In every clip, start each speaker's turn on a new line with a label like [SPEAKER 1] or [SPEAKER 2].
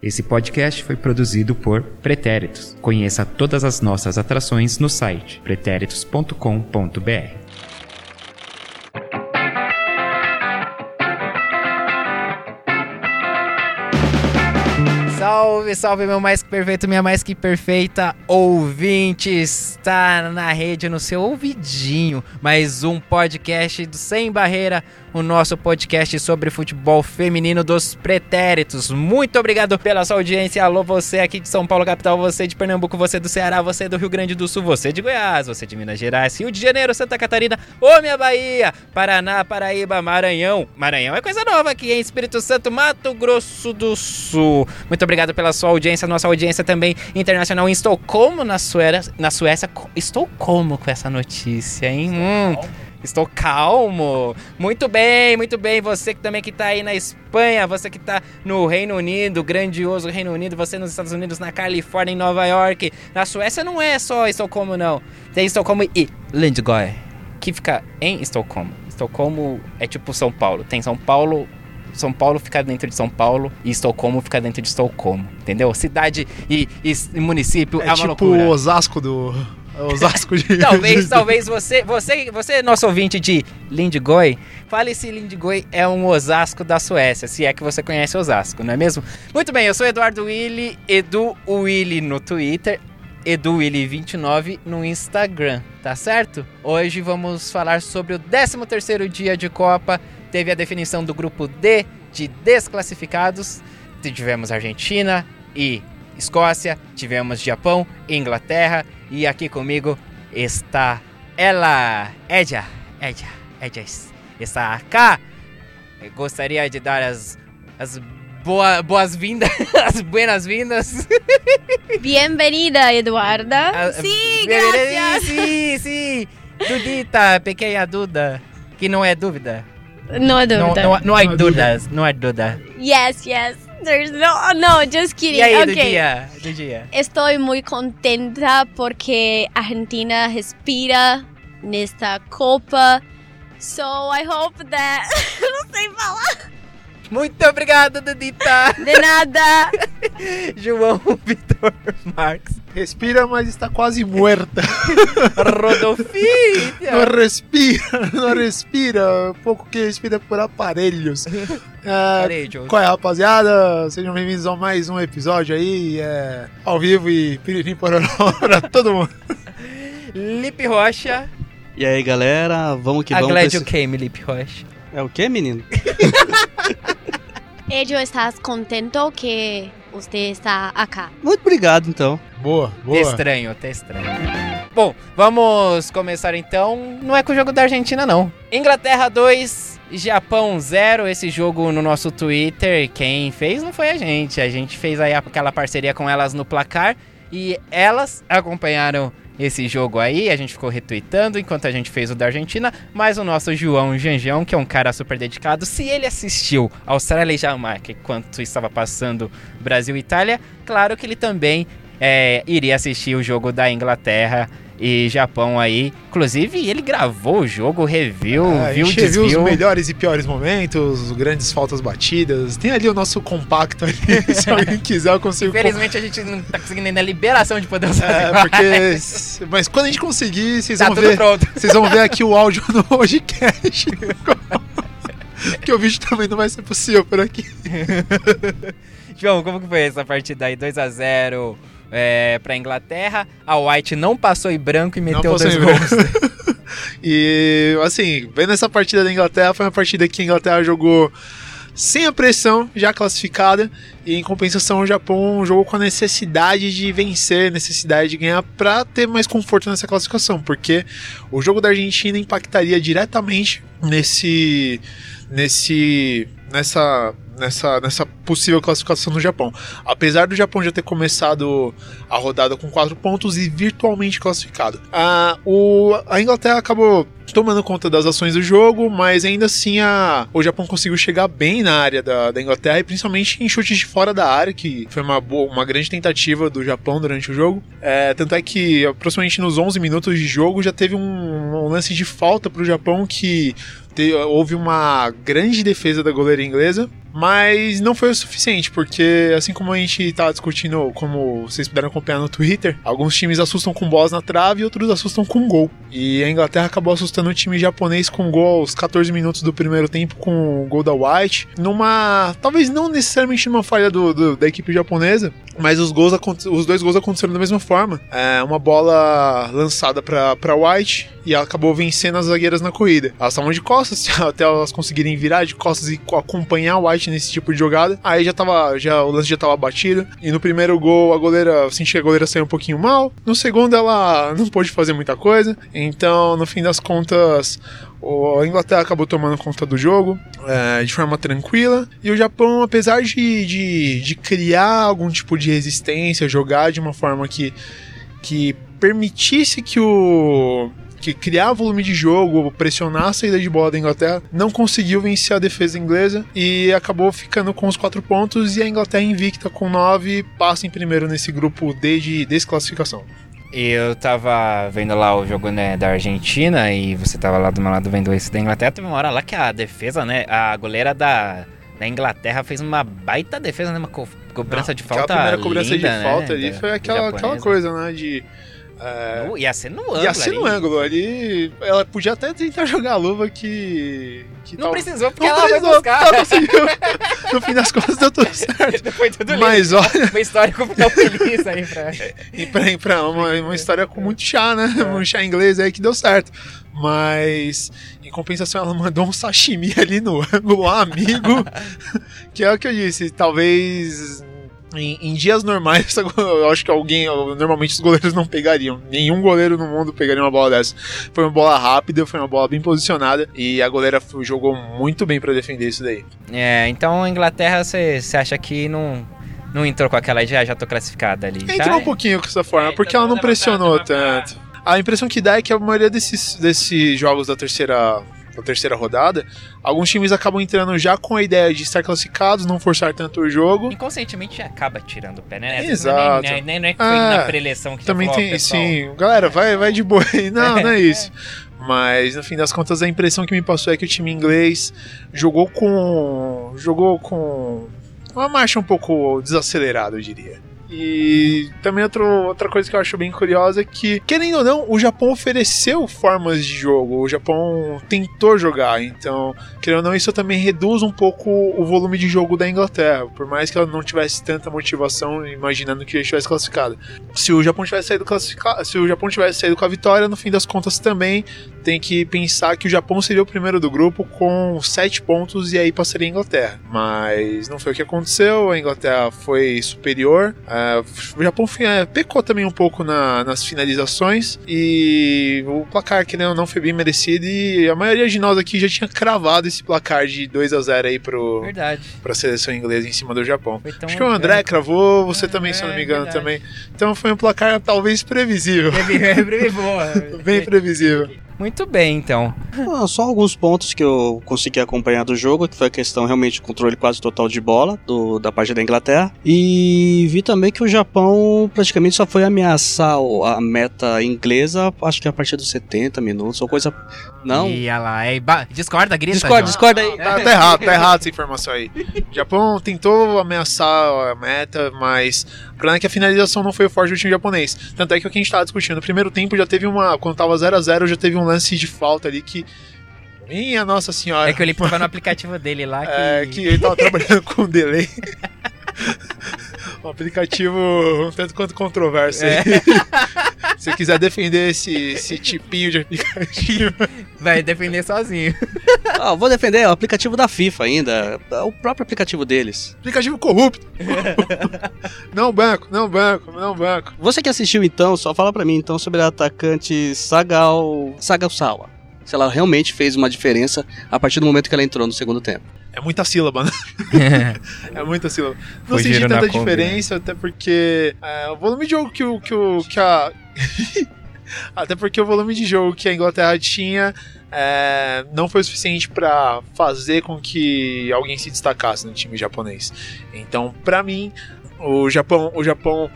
[SPEAKER 1] Esse podcast foi produzido por Pretéritos. Conheça todas as nossas atrações no site pretéritos.com.br.
[SPEAKER 2] Salve, salve, meu mais que perfeito, minha mais que perfeita ouvinte. Está na rede, no seu ouvidinho. Mais um podcast do Sem Barreira, o nosso podcast sobre futebol feminino dos pretéritos. Muito obrigado pela sua audiência. Alô, você aqui de São Paulo, capital, você de Pernambuco, você do Ceará, você do Rio Grande do Sul, você de Goiás, você de Minas Gerais, Rio de Janeiro, Santa Catarina, ô minha Bahia, Paraná, Paraíba, Maranhão. Maranhão é coisa nova aqui, em Espírito Santo, Mato Grosso do Sul. Muito obrigado pela sua audiência, nossa audiência também internacional em Estocolmo, na Suécia. Na Suécia. Estou como com essa notícia, hein? Hum. Estou calmo. Muito bem, muito bem. Você que também que tá aí na Espanha, você que tá no Reino Unido, grandioso Reino Unido, você nos Estados Unidos, na Califórnia, em Nova York. Na Suécia não é só Estocolmo, não. Tem Estocolmo e Lindgård, que fica em Estocolmo. Estocolmo é tipo São Paulo. Tem São Paulo, são Paulo fica dentro de São Paulo e Estocolmo fica dentro de Estocolmo, entendeu? Cidade e, e município é,
[SPEAKER 3] É
[SPEAKER 2] uma
[SPEAKER 3] tipo
[SPEAKER 2] loucura.
[SPEAKER 3] o Osasco do. é Osasco de.
[SPEAKER 2] Talvez, talvez você, você, você, nosso ouvinte de Lindgoi, fale se Lindgoi é um Osasco da Suécia, se é que você conhece Osasco, não é mesmo? Muito bem, eu sou Eduardo Willi, Edu Willi no Twitter, Edu Willi 29 no Instagram, tá certo? Hoje vamos falar sobre o 13º dia de Copa, teve a definição do grupo D de desclassificados, tivemos Argentina e Escócia, tivemos Japão e Inglaterra, e aqui comigo está ela, Edja, Edja, Edja está. Eu gostaria de dar as, as boa, boas-vindas, as buenas-vindas.
[SPEAKER 4] Bienvenida, Eduarda.
[SPEAKER 2] Ah,
[SPEAKER 4] sí,
[SPEAKER 2] Bienvenida-
[SPEAKER 4] gracias.
[SPEAKER 2] Sim, sim. Dudita, pequena Duda, que não é dúvida.
[SPEAKER 4] No
[SPEAKER 2] Não,
[SPEAKER 4] duda.
[SPEAKER 2] não, não há
[SPEAKER 3] Não
[SPEAKER 2] dúvidas, não há dúvida.
[SPEAKER 4] Yes, yes. There's no, no, just kidding.
[SPEAKER 2] E aí, do
[SPEAKER 4] okay.
[SPEAKER 2] dia, do dia.
[SPEAKER 4] Estoy muy contenta porque Argentina respira nesta Copa. So I hope that. não sei falar.
[SPEAKER 2] Muito obrigado, Dudita.
[SPEAKER 4] De nada.
[SPEAKER 2] João Vitor Marques.
[SPEAKER 3] Respira, mas está quase muerta.
[SPEAKER 2] Rodolfinho.
[SPEAKER 3] Não respira, não respira. Pouco que respira por aparelhos. É, qual é, rapaziada? Sejam bem-vindos a mais um episódio aí. É, ao vivo e piririm pororó pra todo mundo.
[SPEAKER 2] Lipe Rocha.
[SPEAKER 5] E aí, galera, vamos que
[SPEAKER 2] a
[SPEAKER 5] vamos.
[SPEAKER 2] Glad
[SPEAKER 5] pra
[SPEAKER 2] you
[SPEAKER 5] esse-
[SPEAKER 2] came, Lipe Rocha.
[SPEAKER 5] É o que, menino?
[SPEAKER 4] Ello, estás contento que usted está acá.
[SPEAKER 5] Muito obrigado, então.
[SPEAKER 3] Boa,
[SPEAKER 2] Tá
[SPEAKER 3] boa.
[SPEAKER 2] estranho, tá estranho. Bom, vamos começar então. Não é com o jogo da Argentina, não. Inglaterra 2, Japão 0. Esse jogo no nosso Twitter, quem fez não foi a gente. A gente fez aí aquela parceria com elas no placar. E elas acompanharam esse jogo aí, a gente ficou retweetando enquanto a gente fez o da Argentina, mas o nosso João Janjão, que é um cara super dedicado, se ele assistiu Austrália e Jamaica enquanto estava passando Brasil e Itália, claro que ele também é, iria assistir o jogo da Inglaterra e Japão aí. Inclusive, ele gravou o jogo, review,
[SPEAKER 3] É, a
[SPEAKER 2] viu o
[SPEAKER 3] gente viu os melhores e piores momentos, grandes faltas batidas. Tem ali o nosso compacto ali, se alguém quiser eu consigo...
[SPEAKER 2] Infelizmente, a gente não tá conseguindo ainda a liberação de poder usar
[SPEAKER 3] É, porque... Mas quando a gente conseguir, vocês
[SPEAKER 2] Tá
[SPEAKER 3] vão ver...
[SPEAKER 2] pronto.
[SPEAKER 3] Vocês vão ver aqui o áudio no podcast. que o vídeo também não vai ser possível por aqui.
[SPEAKER 2] João, como que foi essa partida aí? 2x0 é, pra Inglaterra. A White não passou em branco e meteu dois gols.
[SPEAKER 3] E, assim, vendo essa partida da Inglaterra, foi uma partida que a Inglaterra jogou sem a pressão, já classificada, e em compensação o Japão jogou com a necessidade de vencer, necessidade de ganhar para ter mais conforto nessa classificação, porque o jogo da Argentina impactaria diretamente nesse nesse nessa nessa nessa possível classificação do Japão. Apesar do Japão já ter começado a rodada com quatro pontos e virtualmente classificado. Ah, o, a Inglaterra acabou tomando conta das ações do jogo, mas ainda assim a, o Japão conseguiu chegar bem na área da, da Inglaterra e principalmente em chutes de fora da área, que foi uma, boa, uma grande tentativa do Japão durante o jogo. É, tanto é que aproximadamente nos 11 minutos de jogo já teve um, um lance de falta para o Japão que houve uma grande defesa da goleira inglesa, Mas não foi o suficiente, porque assim como a gente tá discutindo, como vocês puderam acompanhar no Twitter, alguns times assustam com bolas na trave e outros assustam com gol. E a Inglaterra acabou assustando o time japonês com gol aos 14 minutos do primeiro tempo com o gol da White, numa. talvez não necessariamente numa falha do, do da equipe japonesa, mas os, gols, os dois gols aconteceram da mesma forma. É, uma bola lançada para White e ela acabou vencendo as zagueiras na corrida. Elas estavam de costas, até elas conseguirem virar de costas e acompanhar o White nesse tipo de jogada. Aí já tava, já, o lance já tava batido. E no primeiro gol a goleira, senti que a goleira saiu um pouquinho mal. No segundo ela não pôde fazer muita coisa. Então, no fim das contas, a Inglaterra acabou tomando conta do jogo é, de forma tranquila. E o Japão, apesar de, de, de, criar algum tipo de resistência, jogar de uma forma que, que permitisse que o que criar volume de jogo, pressionar a saída de bola da Inglaterra, não conseguiu vencer a defesa inglesa e acabou ficando com os quatro pontos e a Inglaterra invicta com nove passa em primeiro nesse grupo D de desclassificação.
[SPEAKER 2] Eu tava vendo lá o jogo né, da Argentina e você tava lá do meu lado vendo esse da Inglaterra. Teve uma hora lá que a defesa, né? A goleira da, da Inglaterra fez uma baita defesa, né? Uma co cobrança Não, de falta. A
[SPEAKER 3] primeira cobrança
[SPEAKER 2] linda,
[SPEAKER 3] de falta né, ali foi aquela, aquela coisa, né? De
[SPEAKER 2] é... No, ia ser no ângulo.
[SPEAKER 3] Ia ser
[SPEAKER 2] ali.
[SPEAKER 3] no ângulo. Ali, ela podia até tentar jogar a luva que. que
[SPEAKER 2] não tal... precisou, porque não ela precisou, vai buscar.
[SPEAKER 3] No fim das contas deu tudo certo.
[SPEAKER 2] Foi tudo
[SPEAKER 3] Mas
[SPEAKER 2] lindo.
[SPEAKER 3] olha.
[SPEAKER 2] Uma história com final feliz aí pra.
[SPEAKER 3] e pra, pra uma, uma história com muito chá, né? É. Um chá inglês aí que deu certo. Mas, em compensação, ela mandou um sashimi ali no ângulo, amigo. que é o que eu disse. Talvez em, em, dias normais, eu acho que alguém. Normalmente os goleiros não pegariam. Nenhum goleiro no mundo pegaria uma bola dessa. Foi uma bola rápida, foi uma bola bem posicionada. E a goleira jogou muito bem para defender isso daí.
[SPEAKER 2] É, então a Inglaterra, você acha que não. Não entrou com aquela já, já tô classificada ali.
[SPEAKER 3] Entrou tá? um pouquinho com essa forma, é, porque ela não pressionou tanto. A impressão que dá é que a maioria desses, desses jogos da terceira na terceira rodada, alguns times acabam entrando já com a ideia de estar classificados, não forçar tanto o jogo.
[SPEAKER 2] Inconscientemente acaba tirando o pé, né?
[SPEAKER 3] Exato.
[SPEAKER 2] Nem, nem, nem é que foi é, na preleção que
[SPEAKER 3] Também
[SPEAKER 2] falou,
[SPEAKER 3] tem, pessoal, sim. Galera, vai, vai de boa aí. Não, não é isso. Mas no fim das contas a impressão que me passou é que o time inglês jogou com jogou com uma marcha um pouco desacelerada, eu diria. E também outro, outra coisa que eu acho bem curiosa é que, querendo ou não, o Japão ofereceu formas de jogo, o Japão tentou jogar, então, querendo ou não, isso também reduz um pouco o volume de jogo da Inglaterra, por mais que ela não tivesse tanta motivação, imaginando que estivesse classificado. Se o Japão tivesse saído classificado, se o Japão tivesse saído com a vitória, no fim das contas também tem que pensar que o Japão seria o primeiro do grupo com sete pontos e aí passaria a Inglaterra. Mas não foi o que aconteceu, a Inglaterra foi superior. É, o Japão é, pecou também um pouco na, nas finalizações e o placar que não, não foi bem merecido e a maioria de nós aqui já tinha cravado esse placar de 2 a 0 aí pro,
[SPEAKER 2] verdade.
[SPEAKER 3] pra seleção inglesa em cima do Japão. Acho que o André cravou, você é, também, se eu não me engano, verdade. também. Então foi um placar talvez previsível.
[SPEAKER 2] É, é,
[SPEAKER 3] bem previsível.
[SPEAKER 2] Muito bem, então.
[SPEAKER 5] Ah, só alguns pontos que eu consegui acompanhar do jogo, que foi a questão realmente de controle quase total de bola do, da parte da Inglaterra. E vi também que o Japão praticamente só foi ameaçar a meta inglesa, acho que a partir dos 70 minutos, ou coisa. Não.
[SPEAKER 2] E lá, é, discorda, grita.
[SPEAKER 5] Discorda, discorda aí.
[SPEAKER 3] Tá, tá errado, tá errado essa informação aí. O Japão tentou ameaçar a meta, mas o problema é que a finalização não foi o forte do time japonês. Tanto é que o que a gente tava discutindo, no primeiro tempo já teve uma. Quando tava 0 a 0 já teve um lance de falta ali que. Minha Nossa Senhora.
[SPEAKER 2] É que ele tava no aplicativo dele lá que.
[SPEAKER 3] É, que ele tava trabalhando com delay. um aplicativo um tanto quanto controverso é. Se quiser defender esse, esse tipinho de aplicativo.
[SPEAKER 2] Vai defender sozinho.
[SPEAKER 5] Ah, vou defender o aplicativo da FIFA ainda. O próprio aplicativo deles.
[SPEAKER 3] Aplicativo corrupto. não banco, não banco, não banco.
[SPEAKER 5] Você que assistiu então, só fala pra mim então sobre a atacante Sagal. Sagal Se ela realmente fez uma diferença a partir do momento que ela entrou no segundo tempo.
[SPEAKER 3] É muita sílaba, né? é muita sílaba. Não Foi senti tanta diferença, né? até porque é, o volume de jogo que, o, que, o, que a. até porque o volume de jogo que a Inglaterra tinha é, não foi suficiente para fazer com que alguém se destacasse no time japonês. Então, para mim, o Japão, o Japão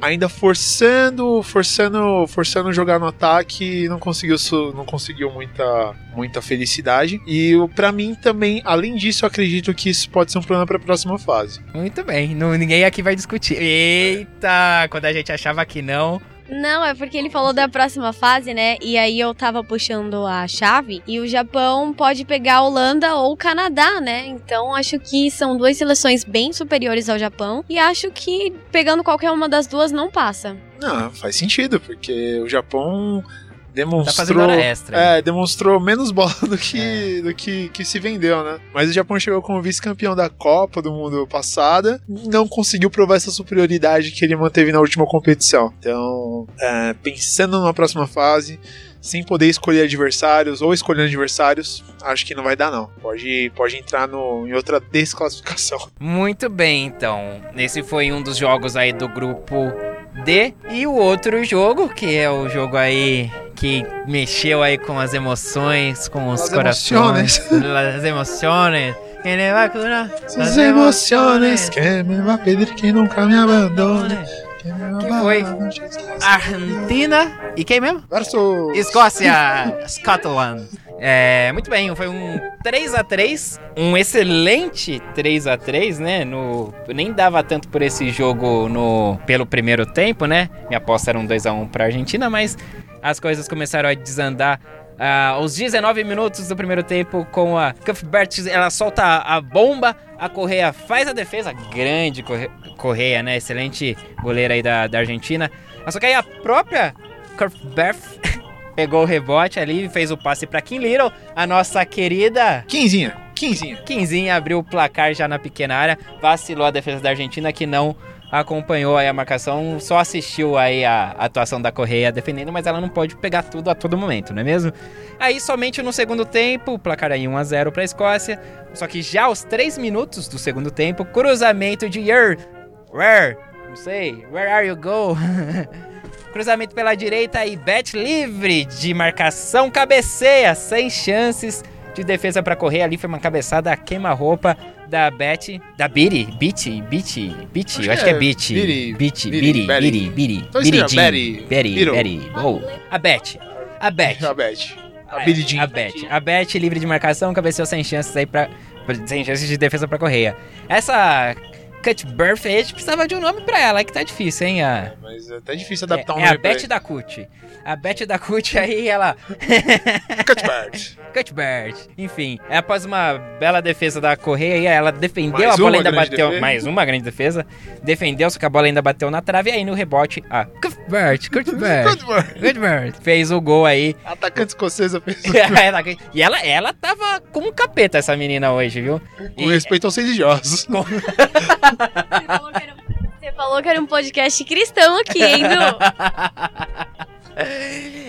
[SPEAKER 3] ainda forçando, forçando, forçando jogar no ataque, não conseguiu, não conseguiu muita, muita felicidade. E para mim também, além disso, eu acredito que isso pode ser um problema para a próxima fase.
[SPEAKER 2] Muito bem, não, ninguém aqui vai discutir. Eita, quando a gente achava que não,
[SPEAKER 4] não, é porque ele falou da próxima fase, né? E aí eu tava puxando a chave e o Japão pode pegar a Holanda ou o Canadá, né? Então acho que são duas seleções bem superiores ao Japão e acho que pegando qualquer uma das duas não passa.
[SPEAKER 3] Não, faz sentido, porque o Japão demonstrou
[SPEAKER 2] tá extra,
[SPEAKER 3] é, demonstrou menos bola do que é. do que, que se vendeu, né? Mas o Japão chegou como vice-campeão da Copa do Mundo passada, não conseguiu provar essa superioridade que ele manteve na última competição. Então, é, pensando numa próxima fase, sem poder escolher adversários ou escolhendo adversários, acho que não vai dar não. Pode, pode entrar no, em outra desclassificação.
[SPEAKER 2] Muito bem, então. Esse foi um dos jogos aí do grupo D. E o outro jogo, que é o jogo aí que mexeu aí com as emoções, com os as corações. Emociones. As emoções. Que me va a curar
[SPEAKER 3] as emoções. Que me pedir que nunca me abandone.
[SPEAKER 2] Que foi Argentina e quem mesmo?
[SPEAKER 3] Versus
[SPEAKER 2] Escócia, Scotland. É, muito bem, foi um 3 a 3 um excelente 3 a 3 né? No, nem dava tanto por esse jogo no pelo primeiro tempo, né? Minha aposta era um 2 a 1 para Argentina, mas as coisas começaram a desandar Uh, aos 19 minutos do primeiro tempo, com a Cuthbert, ela solta a bomba, a Correia faz a defesa, grande Correia, né? Excelente goleira aí da, da Argentina. Mas só que aí a própria Cuthbert pegou o rebote ali, fez o passe para Kim Little, a nossa querida...
[SPEAKER 3] Quinzinha, Quinzinha.
[SPEAKER 2] Quinzinha abriu o placar já na pequena área, vacilou a defesa da Argentina que não acompanhou aí a marcação, só assistiu aí a atuação da Correia defendendo, mas ela não pode pegar tudo a todo momento, não é mesmo? Aí somente no segundo tempo, placar aí 1 a 0 para a Escócia, só que já aos 3 minutos do segundo tempo, cruzamento de Yer, where, não sei, where are you go? cruzamento pela direita e bet livre de marcação, cabeceia, sem chances de defesa para correr ali, foi uma cabeçada queima-roupa da Beth, da Biri, Biti, Biti, Biti, eu acho que é Biti, Biri, Biti, Biri, Biri, Biri, Biri, Biri, Biri, Biri, a Beth, a Beth,
[SPEAKER 3] a Beth, a Biri
[SPEAKER 2] A Beth, a Beth livre de marcação, cabeceou sem chances aí para sem chances de defesa para correia. Essa Cut Birth, a gente precisava de um nome pra ela, é que tá difícil, hein? A...
[SPEAKER 3] É, mas é tá difícil adaptar
[SPEAKER 2] é,
[SPEAKER 3] um nome.
[SPEAKER 2] É a Beth da Cut. A Beth da Cut aí, ela.
[SPEAKER 3] Cuthbert.
[SPEAKER 2] Cuthbert. Enfim, após uma bela defesa da Correia, ela defendeu, mais a bola ainda bateu. Defesa. Mais uma grande defesa. Defendeu, só que a bola ainda bateu na trave. E aí no rebote, a Cuthbert, Cuthbert. Cuthbert. Fez o gol aí.
[SPEAKER 3] Atacante escocesa fez
[SPEAKER 2] E ela, ela tava com um capeta, essa menina hoje, viu?
[SPEAKER 3] Com e... respeito aos religiosos. Com...
[SPEAKER 4] Você falou que era um podcast cristão aqui, hein,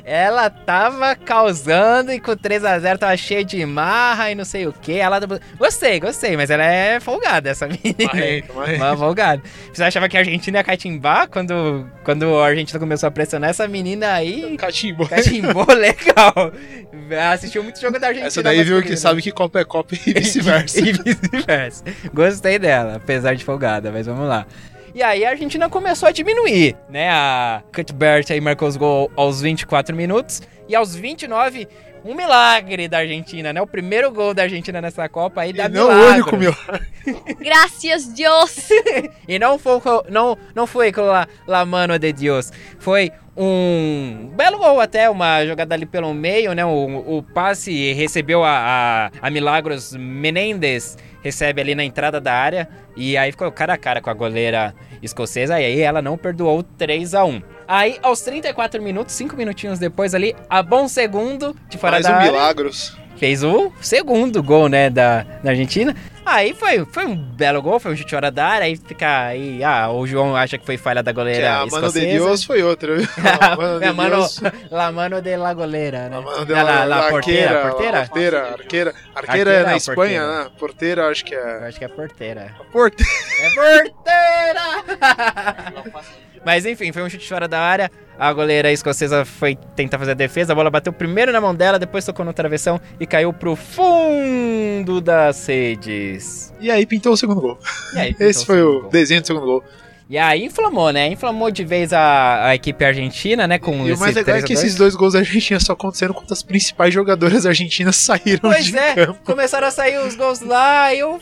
[SPEAKER 2] Ela tava causando e com 3x0 tava cheio de marra e não sei o que. Ela. Gostei, gostei, mas ela é folgada, essa menina.
[SPEAKER 3] Marrento.
[SPEAKER 2] Uma folgada. Você achava que a Argentina ia catimbar quando, quando a Argentina começou a pressionar essa menina aí?
[SPEAKER 3] Catimbou.
[SPEAKER 2] Catimbou legal. Assistiu muito jogo da Argentina.
[SPEAKER 3] Essa daí viu que sabe que Copa é Copa e vice-versa.
[SPEAKER 2] e vice-versa. Gostei dela, apesar de folgada, mas vamos lá. E aí a Argentina começou a diminuir, né? A Cuthbert aí marcou os gols aos 24 minutos e aos 29 um milagre da Argentina, né? O primeiro gol da Argentina nessa Copa aí dá
[SPEAKER 3] não milagre. Não o único milagre.
[SPEAKER 4] Graças Deus.
[SPEAKER 2] e não foi, não, não foi com la, la mano de Deus. Foi um belo gol até, uma jogada ali pelo meio, né? O, o passe recebeu a, a, a Milagros Menendez recebe ali na entrada da área e aí ficou cara a cara com a goleira escocesa e aí ela não perdoou 3 a 1 Aí, aos 34 minutos, 5 minutinhos depois ali, a bom segundo de fora
[SPEAKER 3] Mais
[SPEAKER 2] da
[SPEAKER 3] um
[SPEAKER 2] área.
[SPEAKER 3] milagros.
[SPEAKER 2] Fez o segundo gol, né, da, da Argentina. Aí foi, foi um belo gol, foi um chute fora da área, aí fica aí, ah, o João acha que foi falha da goleira que a escocesa. Mano de
[SPEAKER 3] Deus foi outra, viu?
[SPEAKER 2] La mano de, mano, la mano de la goleira, né?
[SPEAKER 3] La mano de la, la, la, porteira, porteira? Porteira, arqueira. Arqueira é na Espanha, porteira. né? Porteira, acho que é...
[SPEAKER 2] Eu acho que é porteira.
[SPEAKER 3] Porteira.
[SPEAKER 2] É porteira! Mas enfim, foi um chute fora da área. A goleira escocesa foi tentar fazer a defesa. A bola bateu primeiro na mão dela, depois tocou no travessão e caiu pro fundo das redes.
[SPEAKER 3] E aí pintou o segundo gol. Aí, Esse o foi o gol. desenho do segundo gol.
[SPEAKER 2] E aí inflamou, né? Inflamou de vez a, a equipe argentina, né? Com
[SPEAKER 3] E o mais legal é
[SPEAKER 2] 3 a
[SPEAKER 3] que
[SPEAKER 2] 2.
[SPEAKER 3] esses dois gols da Argentina só aconteceram quando as principais jogadoras argentinas saíram
[SPEAKER 2] Pois
[SPEAKER 3] de
[SPEAKER 2] é,
[SPEAKER 3] campo.
[SPEAKER 2] começaram a sair os gols lá e eu.